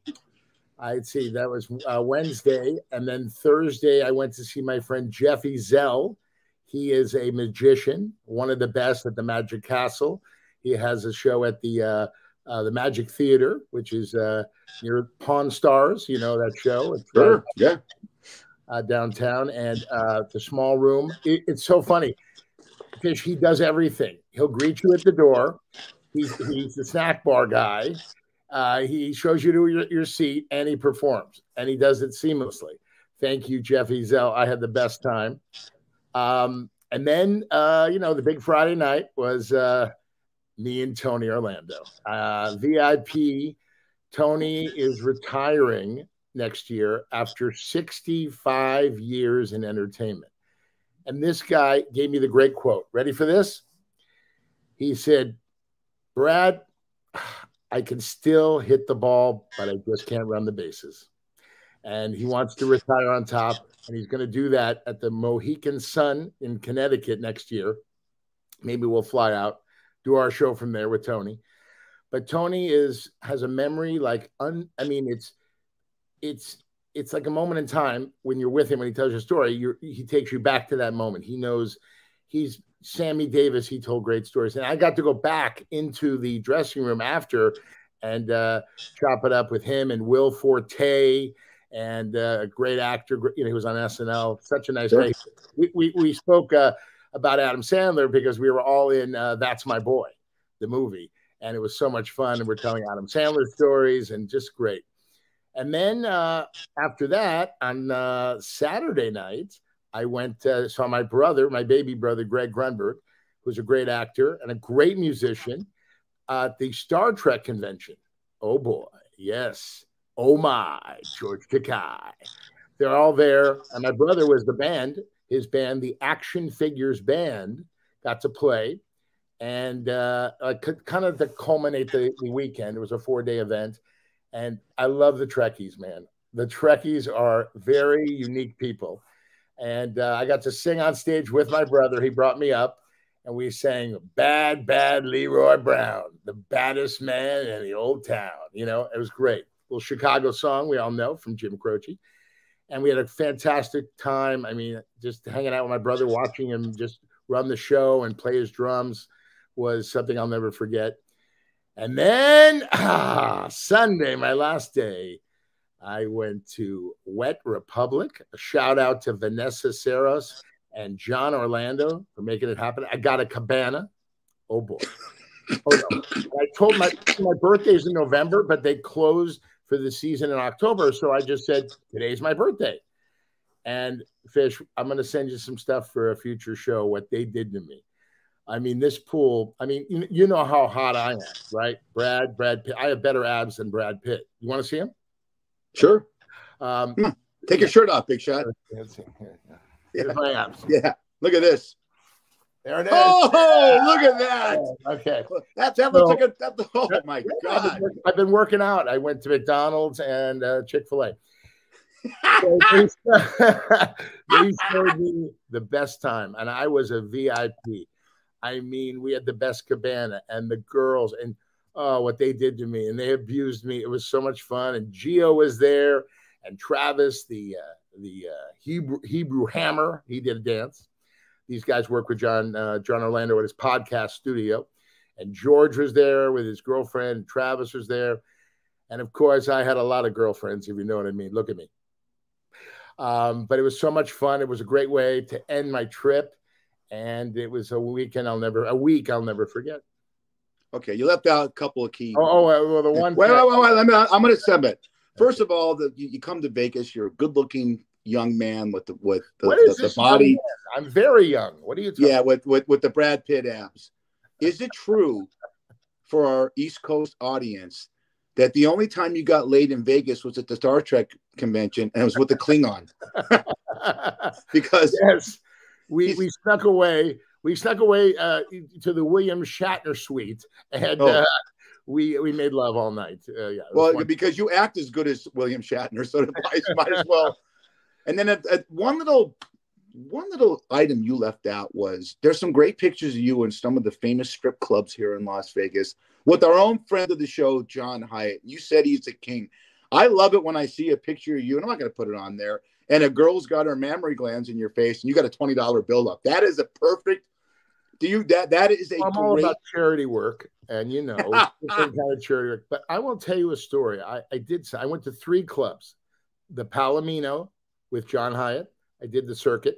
I'd see that was uh, Wednesday, and then Thursday, I went to see my friend Jeffy Zell. He is a magician, one of the best at the Magic Castle. He has a show at the uh, uh, the Magic Theater, which is uh, near Pawn Stars. You know that show? It's right Sure. Yeah. uh, downtown and uh, the small room. It, it's so funny because he does everything. He'll greet you at the door. He's, he's the snack bar guy. Uh, he shows you to your, your seat and he performs and he does it seamlessly. Thank you, Jeffy Zell. I had the best time. Um, and then, uh, you know, the big Friday night was uh, me and Tony Orlando. Uh, VIP. Tony is retiring next year after 65 years in entertainment. And this guy gave me the great quote. Ready for this? He said, Brad, I can still hit the ball, but I just can't run the bases. And he wants to retire on top. And he's going to do that at the Mohegan Sun in Connecticut next year. Maybe we'll fly out, do our show from there with Tony. But Tony is has a memory like un, I mean, it's it's it's like a moment in time when you're with him when he tells your story you're, he takes you back to that moment he knows he's sammy davis he told great stories. And i got to go back into the dressing room after and uh, chop it up with him and will forte and uh, a great actor you know he was on snl such a nice Sure. guy we, we, we spoke uh, about adam sandler because we were all in uh, that's my boy the movie. And it was so much fun and we're telling adam sandler stories and just great. And then uh, after that, on uh, Saturday night, I went uh, saw my brother, my baby brother, Greg Grunberg, who's a great actor and a great musician, at the Star Trek convention. Oh boy, yes. Oh my, George Takei. They're all there. And my brother was the band, his band, the Action Figures Band, got to play. And uh, uh, kind of to culminate the, the weekend, it was a four day event. And I love the Trekkies, man. The Trekkies are very unique people. And uh, I got to sing on stage with my brother. He brought me up and we sang Bad, Bad Leroy Brown, the baddest man in the old town. You know, it was great. little Chicago song we all know from Jim Croce. And we had a fantastic time. I mean, just hanging out with my brother, watching him just run the show and play his drums was something I'll never forget. And then ah, Sunday, my last day, I went to Wet Republic. A shout out to Vanessa Saros and John Orlando for making it happen. I got a cabana. Oh boy. Oh, no. I told my my birthday's in November, but they closed for the season in October. So I just said, today's my birthday. And Fish, I'm going to send you some stuff for a future show, what they did to me. I mean, this pool, I mean, you, you know how hot I am, right? Brad, Brad Pitt. I have better abs than Brad Pitt. You want to see him? Sure. Um, Take your shirt off, Big Shot. Yeah. my abs. Yeah. Look at this. There it is. Oh, look at that. Okay. That, that looks so, like a, that, oh my God. I've been, I've been, working out. I went to McDonald's and uh, Chick fil A. so they, they showed me the best time, and I was a VIP. I mean, we had the best cabana, and the girls, and oh, what they did to me, and they abused me. It was so much fun, and Geo was there, and Travis, the uh, the uh, Hebrew Hebrew Hammer, he did a dance. These guys work with John uh, John Orlando at his podcast studio, and George was there with his girlfriend. Travis was there, and of course, I had a lot of girlfriends, if you know what I mean. Look at me. Um, but it was so much fun. It was a great way to end my trip, and it was a weekend I'll never a week I'll never forget. Okay, you left out a couple of key. Oh, oh well, the one. Wait, wait, wait, wait. Let me. I'm going to sum it. First of all, the, you, you come to Vegas. You're a good-looking young man with the with the, the, the body. I'm very young. What are you? Talking? Yeah, with with with the Brad Pitt abs. Is it true for our East Coast audience that the only time you got laid in Vegas was at the Star Trek convention and it was with the Klingon. because yes, we we snuck away. We snuck away uh, to the William Shatner suite, and oh. uh, we we made love all night. Uh, yeah, well, because you act as good as William Shatner, so might, might as well. And then at, at one little one little item you left out was there's some great pictures of you in some of the famous strip clubs here in Las Vegas with our own friend of the show, John Hyatt. You said he's a king. I love it when I see a picture of you, and I'm not going to put it on there, and a girl's got her mammary glands in your face, and you got a twenty dollar bill up. That is a perfect. Do you that that is a? I'm great... all about charity work, and you know, kind of charity work. But I will tell you a story. I, I did. I went to three clubs, the Palomino with John Hyatt. I did the circuit.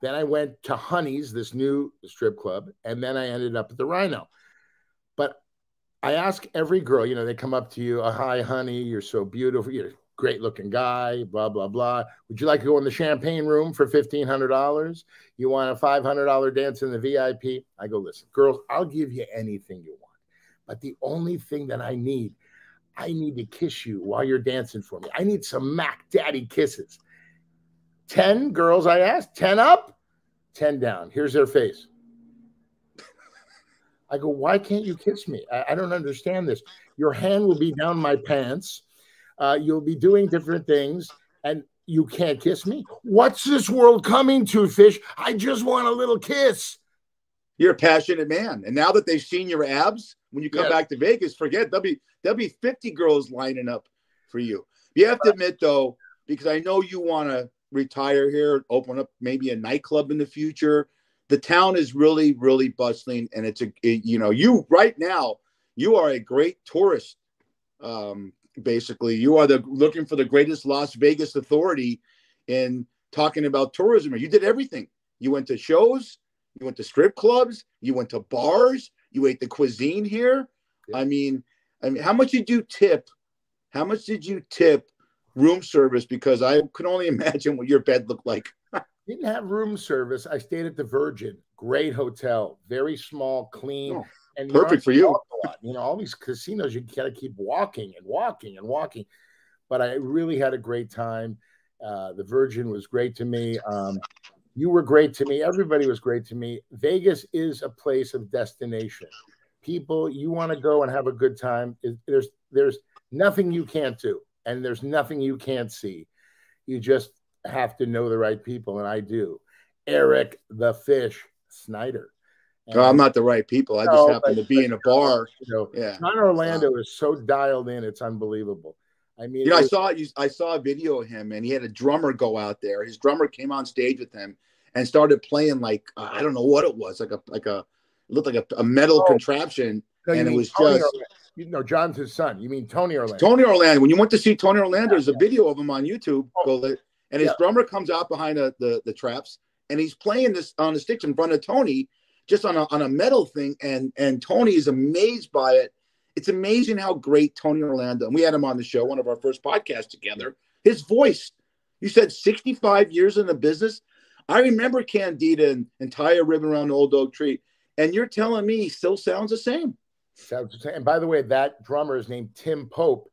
Then I went to Honey's, this new strip club, and then I ended up at the Rhino. But I ask every girl, you know, they come up to you, oh, hi, honey, you're so beautiful, you're great looking guy, blah, blah, blah. Would you like to go in the champagne room for $1,500? You want a $500 dance in the VIP? I go, listen, girls, I'll give you anything you want. But the only thing that I need, I need to kiss you while you're dancing for me. I need some Mac Daddy kisses. 10 girls I asked, 10 up, 10 down. Here's their face. I go, why can't you kiss me? I, I don't understand this. Your hand will be down my pants. Uh, you'll be doing different things, and you can't kiss me. What's this world coming to, fish? I just want a little kiss. You're a passionate man, and now that they've seen your abs, when you come back to Vegas, forget there'll be there'll be 50 girls lining up for you. You have to admit though, because I know you want to retire here, open up maybe a nightclub in the future the town is really really bustling and it's a it, you know you right now you are a great tourist um basically. You are the looking for the greatest las vegas authority in talking about tourism. You did everything. You went to shows you went to strip clubs you went to bars you ate the cuisine here. Yeah. i mean i mean how much did you tip? How much did you tip room service? Because i can only imagine what your bed looked like. Didn't have room service. I stayed at the Virgin, great hotel, very small, clean, oh, and perfect for you. You know, all these casinos, you got to keep walking and walking and walking. But I really had a great time. Uh, the Virgin was great to me. Um, you were great to me. Everybody was great to me. Vegas is a place of destination. People, you want to go and have a good time. There's there's nothing you can't do, and there's nothing you can't see. You just have to know the right people, and I do. Eric the Fish Snyder. And no, I'm not the right people. I just happen to be in a bar. You know, yeah. John Orlando is so dialed in; it's unbelievable. I mean, know, I saw you, I saw a video of him, and he had a drummer go out there. His drummer came on stage with him and started playing like uh, I don't know what it was, like a like a looked like a, a metal oh, contraption, no, and it was just you know, John's his son. You mean Tony Orlando? Tony Orlando. When you went to see Tony Orlando, there's a video of him on YouTube. Oh. Go and his yeah. drummer comes out behind the, the, the traps and he's playing this on the sticks in front of Tony, just on a on a metal thing, and and Tony is amazed by it. It's amazing how great Tony Orlando, and we had him on the show, one of our first podcasts together. His voice, you said 65 years in the business. I remember Candida and, and tie a ribbon around the Old Oak Tree, and you're telling me he still sounds the same. Sounds the same. And by the way, that drummer is named Tim Pope.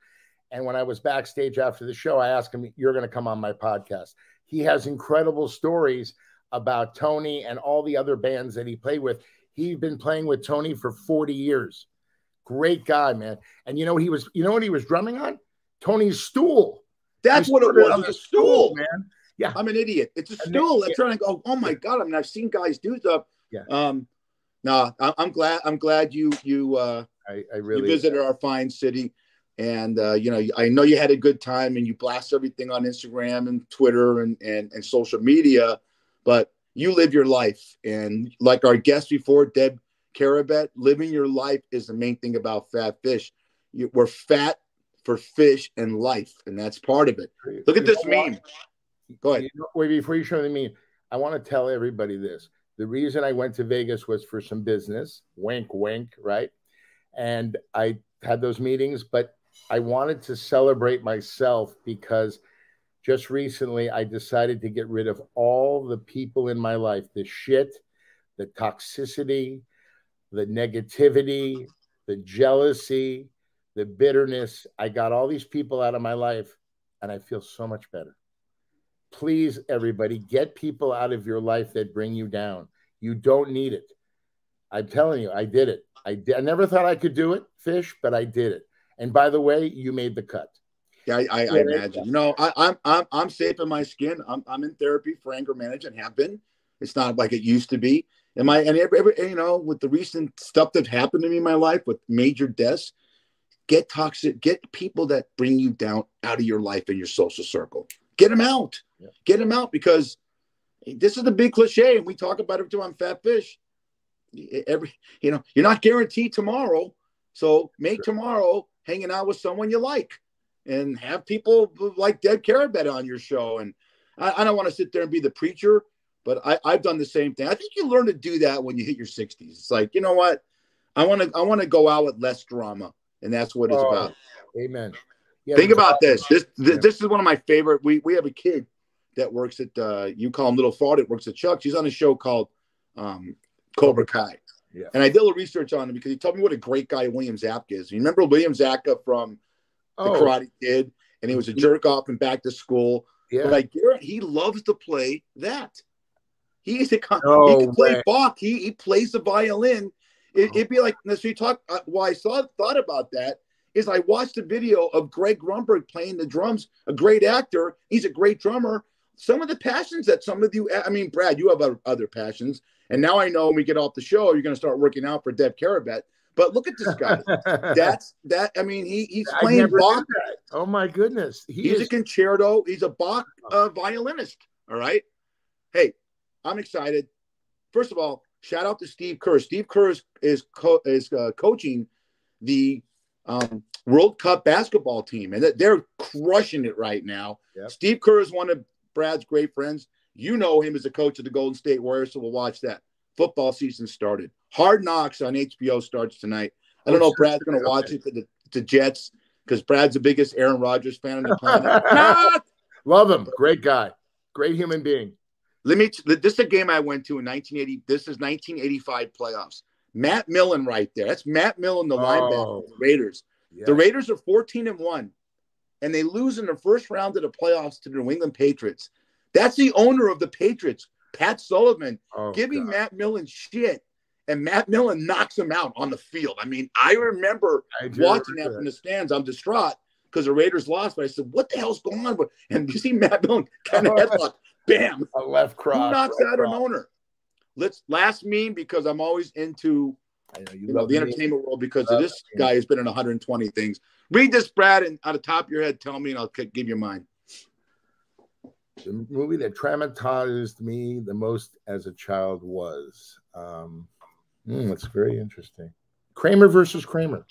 And when I was backstage after the show, I asked him, You're going to come on my podcast. He has incredible stories about Tony and all the other bands that he played with. He'd been playing with Tony for 40 years. Great guy, man. And you know he was, you know what he was drumming on? Tony's stool. That's what it was. A stool, man. Yeah. I'm an idiot. It's a and stool. That's trying to go, oh my God. I mean, I've seen guys do stuff. Yeah. Um, nah, I'm glad. I'm glad you you uh I, I really you visited our fine city. And uh, you know, I know you had a good time and you blast everything on Instagram and Twitter and, and, and social media but you live your life. And like our guest before, Deb Carabet, living your life is the main thing about fat fish. You, we're fat for fish and life, and that's part of it. Look at this meme. Go ahead. You know, wait, before you show the meme, I want to tell everybody this. The reason I went to Vegas was for some business. Wink, wink, right? And I had those meetings, but I wanted to celebrate myself because just recently I decided to get rid of all the people in my life, the shit, the toxicity, the negativity, the jealousy, the bitterness. I got all these people out of my life and I feel so much better. Please, everybody, get people out of your life that bring you down. You don't need it. I'm telling you, I did it. I, did, I never thought I could do it, fish, but I did it. And by the way, you made the cut. Yeah, I, I, I imagine. You know, I, I'm I'm I'm safe in my skin. I'm I'm in therapy for anger management. Have been. It's not like it used to be. Am I? And every, every you know, with the recent stuff that happened to me in my life with major deaths, get toxic. Get people that bring you down out of your life and your social circle. Get them out. Yeah. Get them out because this is the big cliche, and we talk about it too on Fat Fish. Every you know, you're not guaranteed tomorrow, so make sure. tomorrow hanging out with someone you like and have people like Deb Carabet on your show. And I, I don't want to sit there and be the preacher, but I, I've done the same thing. I think you learn to do that when you hit your 60s. It's like, you know what? I want to I want to go out with less drama, and that's what it's oh, about. Amen. Yeah, Think about this. This yeah. this is one of my favorite. We we have a kid that works at uh, you call him Little Fart. It works at Chuck. She's on a show called um, Cobra Kai. Yeah. And I did a little research on him because he told me what a great guy William Zabka is. You remember William Zabka from oh. the Karate Kid, and he was a jerk off and back to school. Yeah. But like Garrett, he loves to play that. He's a no he can play Bach. He he plays the violin. It, would be like so. You talk. Uh, why I saw thought about that is I watched a video of Greg Grunberg playing the drums. A great actor. He's a great drummer. Some of the passions that some of you, I mean, Brad, you have other, other passions. And now I know when we get off the show, you're going to start working out for Deb Carabet. But look at this guy. That's that. I mean, he, he's playing Bach. Oh my goodness. He he's is... a concerto. He's a Bach uh, violinist. All right. Hey, I'm excited. First of all, shout out to Steve Kerr. Steve Kerr is is, co- is uh, coaching the um, World Cup basketball team, and they're crushing it right now. Yep. Steve Kerr is one of Brad's great friends. You know him as a coach of the Golden State Warriors, so we'll watch that. Football season started. Hard Knocks on HBO starts tonight. I don't oh, know if Brad's going to watch it to the to Jets because Brad's the biggest Aaron Rodgers fan on the planet. Love him. Great guy. Great human being. Let me. This is a game I went to in 1980. This is 1985 playoffs. Matt Millen right there. That's Matt Millen, the oh, linebacker, the Raiders. Yeah. The Raiders are 14 and one, and they lose in the first round of the playoffs to the New England Patriots. That's the owner of the Patriots, Pat Sullivan, oh, giving God. Matt Millen shit and Matt Millen knocks him out on the field. I mean, I remember I watching that from the stands. I'm distraught because the Raiders lost, but I said, "What the hell's going on?" And you see Matt Millen kind of headlock, bam, a left cross. Who knocks right out cross. an owner? Let's last meme because I'm always into know, you, you know the entertainment world because of this guy who's been in 120 things. Read this, Brad, and out of top of your head, tell me, and I'll give you mine. The movie that traumatized me the most as a child was. Um, Mm, that's very interesting. Kramer versus Kramer.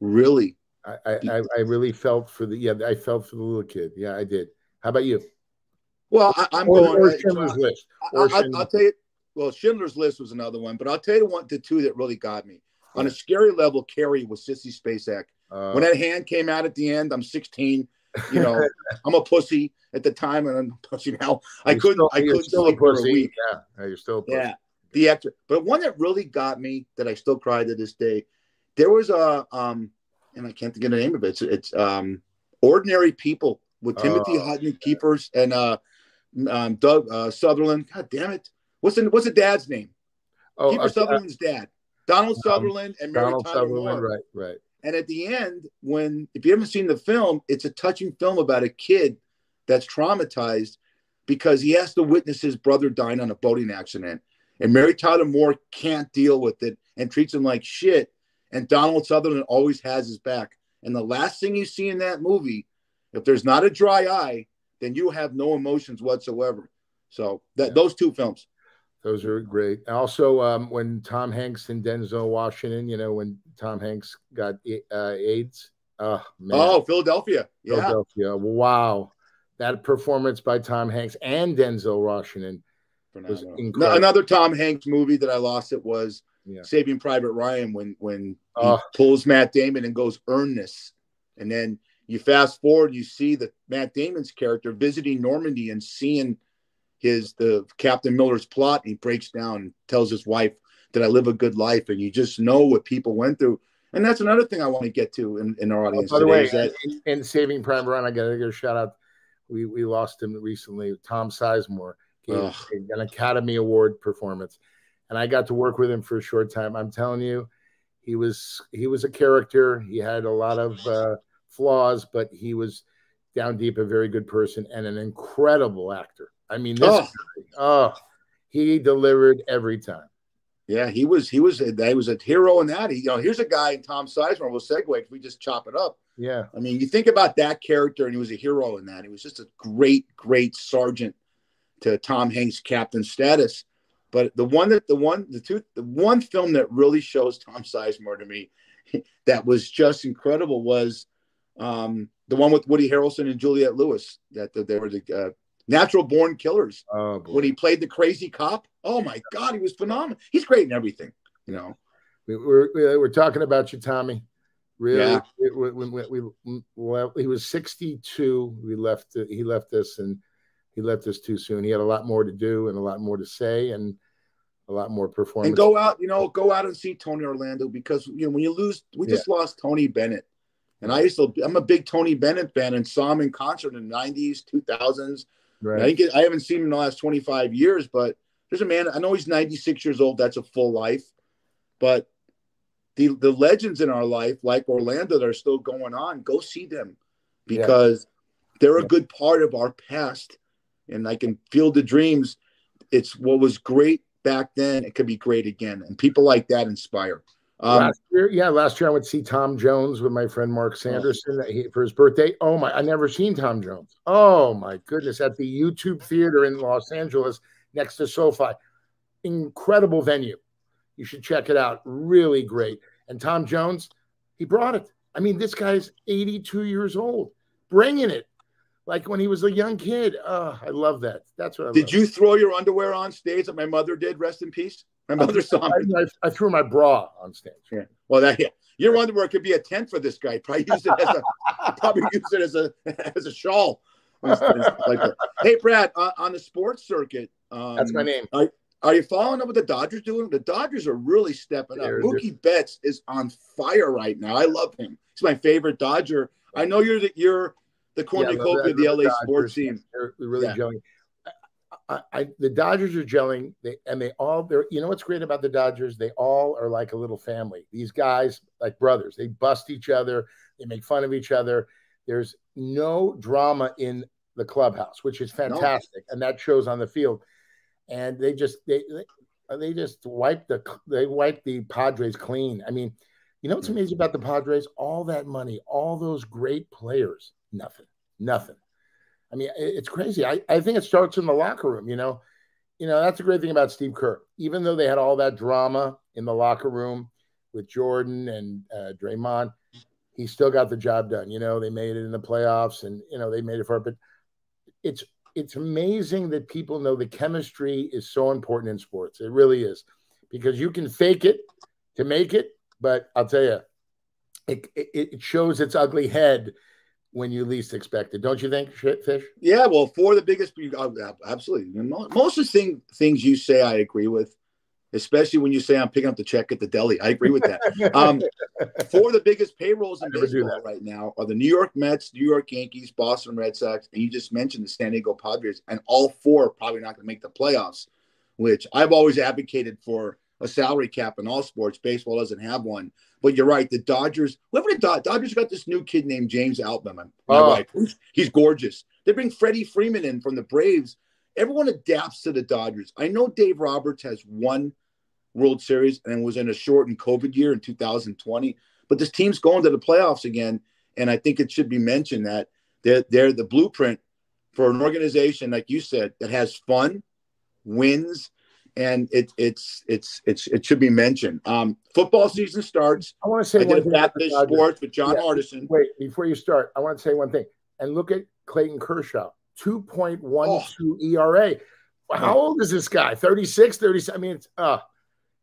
Really. I, I, I really felt for the yeah I felt for the little kid. Yeah, I did. How about you? Well, I, am going. Or Schindler's List. Or I, will tell you. Well, Schindler's List was another one, but I'll tell you the one, the two that really got me on a scary level. Carrie was Sissy Spacek. Uh, when that hand came out at the end, I'm 16. You know, I'm a pussy at the time, and I'm a pussy now. I couldn't. Still, I couldn't still sleep a pussy. for a week. Yeah, you're still a pussy. Yeah, the actor. But one that really got me that I still cry to this day. There was a um, and I can't think of the name of it. It's, it's um, Ordinary People with Timothy Oh, Hutton Keepers and uh, um, Doug uh, Sutherland. God damn it! What's the what's the dad's name? Oh, Kiefer uh, Sutherland's dad. Donald Um, Sutherland and Mary Donald Tyler Sutherland. Moore. Right, right. And at the end, when if you haven't seen the film, it's a touching film about a kid that's traumatized because he has to witness his brother dying on a boating accident. And Mary Tyler Moore can't deal with it and treats him like shit. And Donald Sutherland always has his back. And the last thing you see in that movie, if there's not a dry eye, then you have no emotions whatsoever. So that Yeah. those two films. Those are great. Also, um, when Tom Hanks and Denzel Washington, you know, when Tom Hanks got uh, AIDS. Oh man. Oh, Philadelphia. Yeah. Philadelphia. Wow. That performance by Tom Hanks and Denzel Washington was Phenomenal. incredible. Another Tom Hanks movie that I lost it was Yeah. Saving Private Ryan when when he Oh. pulls Matt Damon and goes earnest, and then you fast forward, you see that Matt Damon's character visiting Normandy and seeing his the Captain Miller's plot, and he breaks down and tells his wife that I live a good life, and you just know what people went through. And that's another thing I want to get to in, in our Oh, audience by the way, is that in, in Saving Private Ryan, I got to give a shout out. We we lost him recently. Tom Sizemore gave Ugh. an Academy Award performance, and I got to work with him for a short time. I'm telling you, he was he was a character. He had a lot of uh, flaws, but he was down deep a very good person and an incredible actor. I mean, this Oh. guy, oh, he delivered every time. Yeah, he was he was a, he was a hero in that. He, you know, here's a guy in Tom Sizemore. We'll segue if we just chop it up. Yeah, I mean, you think about that character, and he was a hero in that. He was just a great, great sergeant to Tom Hanks' captain status. But the one that the one the two the one film that really shows Tom Sizemore to me that was just incredible was um, the one with Woody Harrelson and Juliette Lewis. That, that they were the uh, Natural Born Killers oh, boy. when he played the crazy cop. Oh my God, he was phenomenal. He's great in everything. You know. we, we're we're talking about you, Tommy. Really, Yeah. it- we, we, we, well, he was 62. We left. He left us, and he left us too soon. He had a lot more to do and a lot more to say, and a lot more performance. and go out, you know, go out and see Tony Orlando because you know when you lose, we just lost Tony Bennett, and I used to, I'm a big Tony Bennett fan and saw him in concert in the '90s, 2000s. I right? didn't get, I haven't seen him in the last 25 years, but there's a man. I know he's 96 years old. That's a full life, but the the legends in our life, like Orlando, that are still going on, go see them Yeah. because they're a Yeah. good part of our past, and I can feel the dreams. It's what was great back then. It could be great again, and people like that inspire. Um, last year, yeah, last year I went to see Tom Jones with my friend Mark Sanderson he, for his birthday. Oh my, I never seen Tom Jones. Oh my goodness, at the YouTube Theater in Los Angeles next to SoFi, incredible venue. You should check it out. Really great. And Tom Jones, he brought it. I mean, this guy's 82 years old, bringing it like when he was a young kid. Oh, I love that. That's what I did love. you throw your underwear on stage that my mother did? Rest in peace. My mother saw I, me. I, I threw my bra on stage. Yeah. Well, that yeah. Your underwear could be a tent for this guy. Probably use it as a probably use it as a as a shawl. Like that. Hey, Brad, uh, on the sports circuit, um, That's my name. Are you following up with the Dodgers doing? The Dodgers are really stepping up. They're- Mookie Betts is on fire right now. I love him. He's my favorite Dodger. I know you're the you're the cornucopia Yeah, of the LA Dodgers, sports team. They're really Yeah. gelling. I, I, the Dodgers are gelling, they, and they all. They're. You know what's great about the Dodgers? They all are like a little family. These guys, like brothers, they bust each other. They make fun of each other. There's no drama in the clubhouse, which is fantastic, and that shows on the field. And they just they they, they just wipe the they wipe the Padres clean. I mean, you know what's mm. amazing about the Padres? All that money, all those great players, nothing, nothing. I mean, it's crazy. I, I think it starts in the locker room, you know. You know, that's the great thing about Steve Kerr. Even though they had all that drama in the locker room with Jordan and uh, Draymond, he still got the job done. You know, they made it in the playoffs, and you know they made it far. But it's it's amazing that people know the chemistry is so important in sports. It really is because you can fake it to make it, but I'll tell you, it, it, it shows its ugly head when you least expect it. Don't you think, Fish? Yeah, well, for the biggest, absolutely. Most of the thing, things you say, I agree with, especially when you say I'm picking up the check at the deli. I agree with that. um, four of the biggest payrolls in baseball right now are the New York Mets, New York Yankees, Boston Red Sox, and you just mentioned the San Diego Padres, and all four are probably not going to make the playoffs, which I've always advocated for a salary cap in all sports. Baseball doesn't have one. But you're right. The Dodgers, whoever the Dod- Dodgers got this new kid named James Outman. My oh. wife, he's gorgeous. They bring Freddie Freeman in from the Braves. Everyone adapts to the Dodgers. I know Dave Roberts has one World Series and was in a shortened COVID year in 2020, but this team's going to the playoffs again. And I think it should be mentioned that they're, they're the blueprint for an organization, like you said, that has fun, wins, and it, it's it's it's it should be mentioned. Um, football season starts. I want to say I one thing. Sports with John yeah. Hardison. Wait, before you start, I want to say one thing. And look at Clayton Kershaw, two point one two ERA. How old is this guy? 36, 37. I mean, it's uh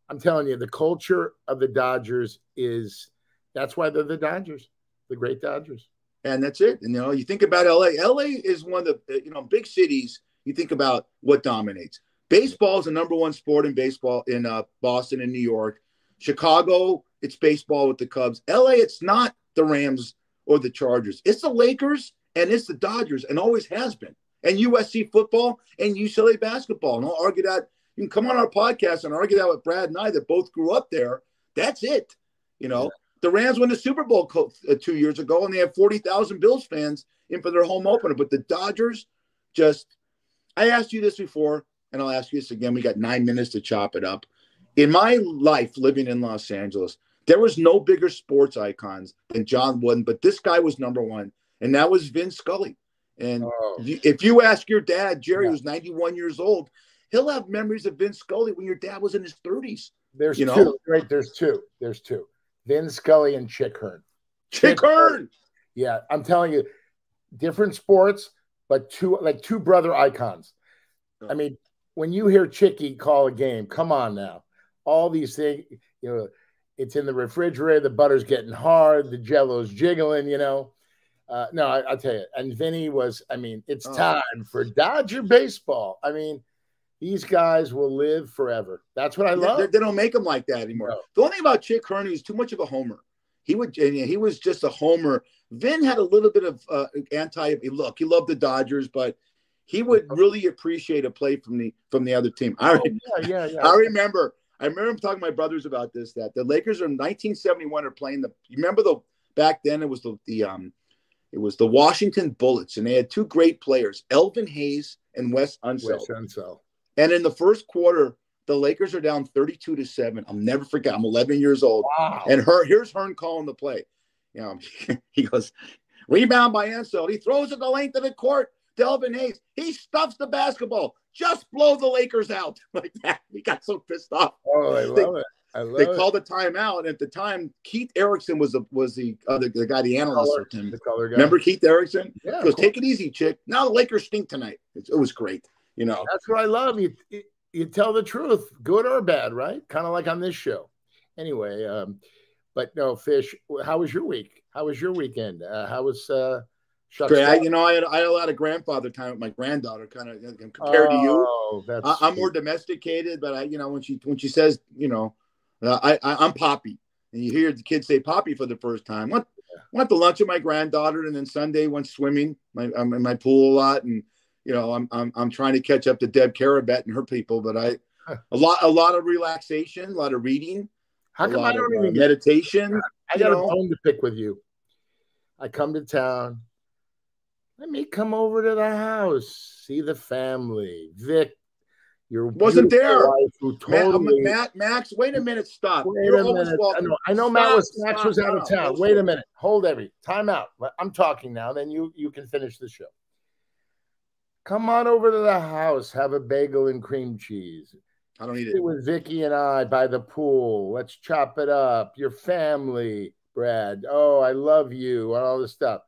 I'm telling you, the culture of the Dodgers is that's why they're the Dodgers, the great Dodgers. And that's it. And you know, you think about LA. LA is one of the you know big cities. You think about what dominates. Baseball is the number one sport in baseball in uh, Boston and New York. Chicago, it's baseball with the Cubs. LA, it's not the Rams or the Chargers. It's the Lakers and it's the Dodgers and always has been. And USC football and UCLA basketball. And I'll argue that. You can come on our podcast and argue that with Brad and I that both grew up there. That's it. You know, yeah. the Rams won the Super Bowl co- uh, two years ago and they have 40,000 Bills fans in for their home opener. But the Dodgers just, I asked you this before and I'll ask you this again. We got nine minutes to chop it up. In my life living in Los Angeles, there was no bigger sports icons than John Wooden, but this guy was number one, and that was Vin Scully. And oh. if you ask your dad, Jerry, yeah. who's 91 years old, he'll have memories of Vin Scully when your dad was in his 30s. There's you two, know? right? There's two. There's two. Vin Scully and Chick Hearn. Chick, Chick Hearn. Yeah, I'm telling you, different sports, but two like two brother icons. I oh. mean, when you hear Chicky call a game, come on now. All these things, you know, it's in the refrigerator, the butter's getting hard, the jello's jiggling, you know. Uh, no, I, will tell you. And Vinny was, I mean, it's oh. time for Dodger baseball. I mean, these guys will live forever. That's what I love. They, they don't make them like that anymore. No. The only thing about Chick Hearn is too much of a homer. He would, he was just a homer. Vin had a little bit of uh, anti. Look, he loved the Dodgers, but he would really appreciate a play from the from the other team. I, oh, yeah, yeah, yeah. I remember. I remember talking to my brothers about this. That the Lakers are in 1971 are playing the. You remember the back then it was the the um, it was the Washington Bullets, and they had two great players, Elvin Hayes and Wes Unseld. Wes Unseld. And in the first quarter, the Lakers are down 32 to seven. I'll never forget. I'm 11 years old, wow. and her here's Hearn calling the play. You know, he goes rebound by Unseld. He throws it the length of the court. Delvin Hayes, he stuffs the basketball. Just blow the Lakers out like that. He got so pissed off. Oh, I love they, it. I love they it. called a timeout. And at the time, Keith Erickson was the was the other the guy, the analyst color, him. The color guy. Remember Keith Erickson? Yeah. He goes, take it easy, chick. Now the Lakers stink tonight. It, it was great. You know. That's what I love. You you tell the truth, good or bad, right? Kind of like on this show. Anyway, um, but no, Fish, how was your week? How was your weekend? Uh, how was uh Shucks Great. I, you know, I had, I had a lot of grandfather time with my granddaughter, kind of compared oh, to you. I, am more domesticated, but I, you know, when she when she says, you know, uh, I, I am Poppy, and you hear the kids say Poppy for the first time. Went went to lunch with my granddaughter, and then Sunday went swimming. My, I'm in my pool a lot, and you know, I'm I'm I'm trying to catch up to Deb Carabet and her people, but I a lot a lot of relaxation, a lot of reading. How come I don't of, even uh, meditation? I got know? a bone to pick with you. I come to town let me come over to the house, see the family. Vic, your wasn't there. Totally, Matt, Matt, Max, wait a minute, stop. Wait You're a minute. I know, I know stop, Matt was Max was out of town. Wait a minute. Hold every time out. I'm talking now. Then you you can finish the show. Come on over to the house. Have a bagel and cream cheese. I don't need it. With Vicky and I by the pool. Let's chop it up. Your family. Brad. Oh, I love you, and all this stuff.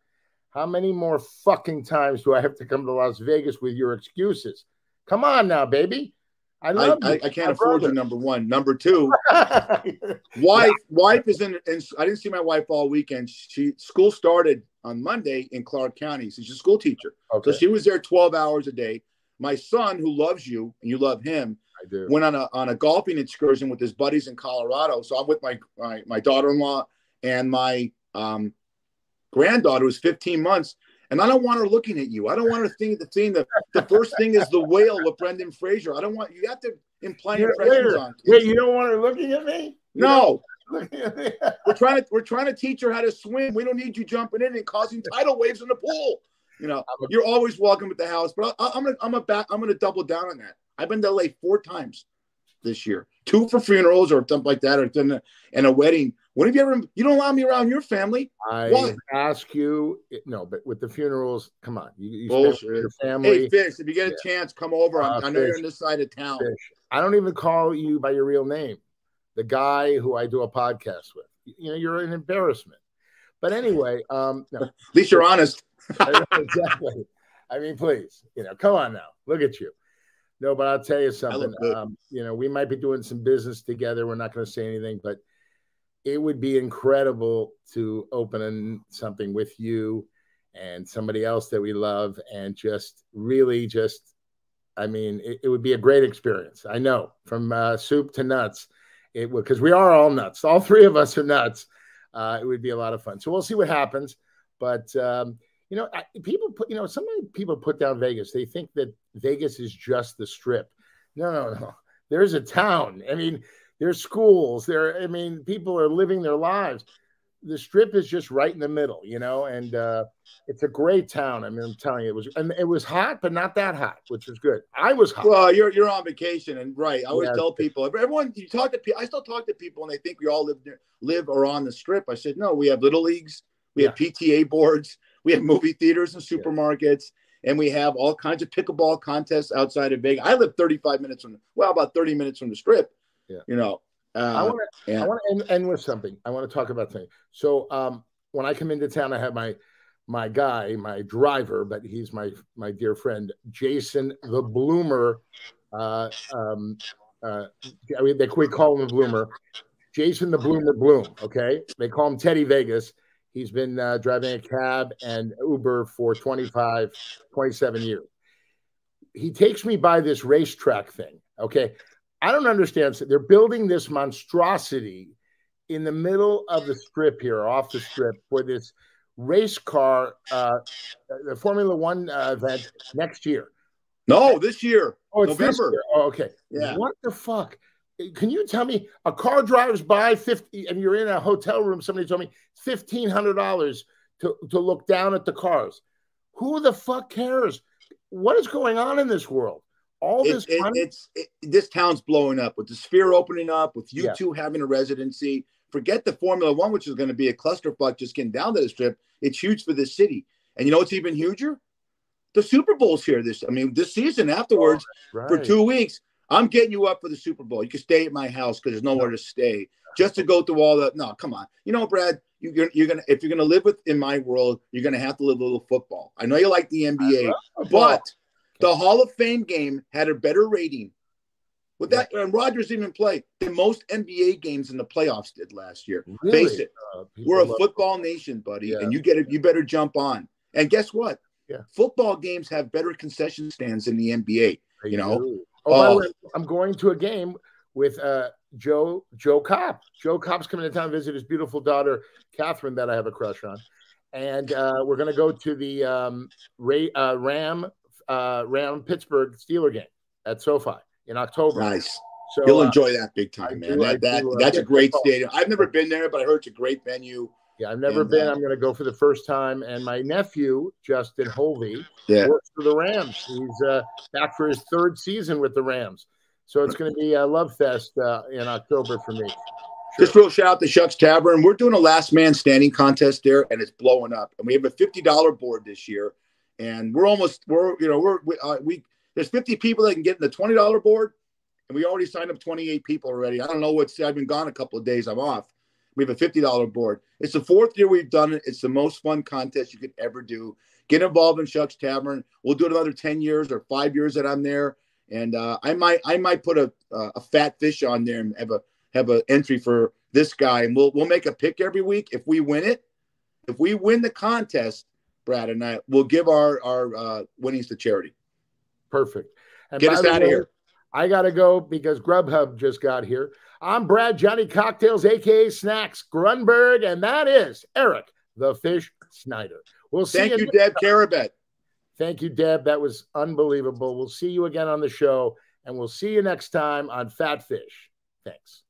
How many more fucking times do I have to come to Las Vegas with your excuses? Come on now, baby. I love I, you. I, I can't afford you. Number one. Number two. wife wife is in, in i didn't see my wife all weekend she school started on monday in clark county she's a school teacher okay, so she was there 12 hours a day my son who loves you and you love him I do. went on a on a golfing excursion with his buddies in colorado so i'm with my my, my daughter-in-law and my um granddaughter who's 15 months and I don't want her looking at you. I don't want her thinking the thing. The, the first thing is the whale with Brendan Fraser. I don't want you have to imply You're- impressions wait, on. Wait, you don't want her looking at me? You no, at me? we're trying to we're trying to teach her how to swim. We don't need you jumping in and causing tidal waves in the pool. You know, a- you're always welcome at the house, but I, I'm gonna I'm a back I'm gonna double down on that. I've been to LA four times this year, two for funerals or something like that, or then and a wedding. When have you ever? You don't allow me around your family. I Why? ask you, no, but with the funerals, come on, you, you Bullshit. with your family. Hey. Fish, if you get a chance, come over. Uh, I know you're Fish. on this side of town. Fish. I don't even call you by your real name. The guy who I do a podcast with. You know, you're an embarrassment. But anyway, um, no, At least you're honest. exactly. I mean, please, you know, come on now. Look at you. No, but I'll tell you something. Um, you know, we might be doing some business together. We're not going to say anything, but it would be incredible to open something with you and somebody else that we love and just really just i mean it, it would be a great experience. I know from uh, soup to nuts it would because we are all nuts. All three of us are nuts. Uh, it would be a lot of fun. So we'll see what happens. But um, you know people put you know some people put down vegas. They think that vegas is just the strip. No no no. There's a town. I mean there's schools there i mean people are living their lives the strip is just right in the middle you know and uh it's a great town i mean i'm telling you it was and it was hot but not that hot which was good i was hot Well, you're you're on vacation, and right. I always Yeah. tell people, everyone you talk to people. I still talk to people, and they think we all live near, live or on the strip. I said, no, we have little leagues, we have PTA boards, we have movie theaters and supermarkets, and we have all kinds of pickleball contests outside of Vegas. I live 35 minutes from, well, about 30 minutes from the strip. Yeah. You know, i uh, want to yeah. i want to end, end with something. I want to talk about something. So um when i come into town i have my my guy my driver but he's my my dear friend jason the bloomer. Uh um uh I mean, they we call him the bloomer. Jason the bloomer bloom okay? They call him teddy vegas. He's been uh, driving a cab and uber for 25 27 years. He takes me by this racetrack thing okay I don't understand. So they're building this monstrosity in the middle of the strip here, off the strip, for this race car, uh, the Formula One uh, event next year. no, this year, Oh, November. year. Oh, okay. Yeah. What the fuck? Can you tell me a car drives by 50 and you're in a hotel room? Somebody told me $1,500 to, to look down at the cars. Who the fuck cares? What is going on in this world? All It- this it- money. it's it, this town's blowing up with the sphere opening up, with you Yeah. two having a residency. Forget the Formula One, which is going to be a clusterfuck just getting down to the strip. It's huge for this city. And you know what's even huger? The Super Bowl's here this. I mean, this season afterwards for Right. two weeks. I'm getting you up for the Super Bowl. You can stay at my house because there's nowhere to stay. Just to go through all the no, come on. You know, Brad, you, you're you're gonna if you're gonna live with in my world, you're gonna have to live a little football. I know you like the NBA, but the Hall of Fame game had a better rating. With that, and Rodgers didn't even play than most NBA games in the playoffs did last year. Really? Face it, Uh, we're a football nation, buddy, Yeah. and you get it. You better jump on. And guess what? Yeah. Football games have better concession stands than the NBA. They you know? do. Oh, way, I'm going to a game with uh, Joe Joe Kopp. Joe Kopp's coming to town to visit his beautiful daughter Catherine that I have a crush on, and uh, we're going to go to the um, Ray, uh, Ram uh, Ram Pittsburgh Steeler game at SoFi in October. Nice. So You'll uh, enjoy that big time, man. That, that do, uh, that's a great stadium. I've never been there, but I heard it's a great venue. yeah, I've never and, been. uh, I'm going to go for the first time, and my nephew Justin Hovey Yeah. works for the Rams. He's uh, back for his third season with the Rams. So it's going to be a love fest uh, in October for me. Just real shout out to Shucks Tavern. We're doing a last man standing contest there, and it's blowing up. And we have a fifty dollar board this year, and we're almost we're you know we're we, uh, we there's fifty people that can get in the twenty dollar board, and we already signed up twenty eight people already. I don't know what's I've been gone a couple of days. I'm off, We have a $50 board. It's the fourth year we've done it. It's the most fun contest you could ever do. Get involved in Shucks Tavern. We'll do it another 10 years or five years that I'm there. And uh, I might I might put a, a fat fish on there and have a have an entry for this guy. And we'll we'll make a pick every week. If we win it, if we win the contest, Brad and I will give our our uh, winnings to charity. Perfect. And Get us out of here. I got to go because Grubhub just got here. I'm Brad Johnny Cocktails, aka Snacks Grunberg, and that is Eric the Fish Snyder. We'll see you. Thank you, you Deb Carabet. Thank you, Deb. That was unbelievable. We'll see you again on the show, and we'll see you next time on Fat Fish. Thanks.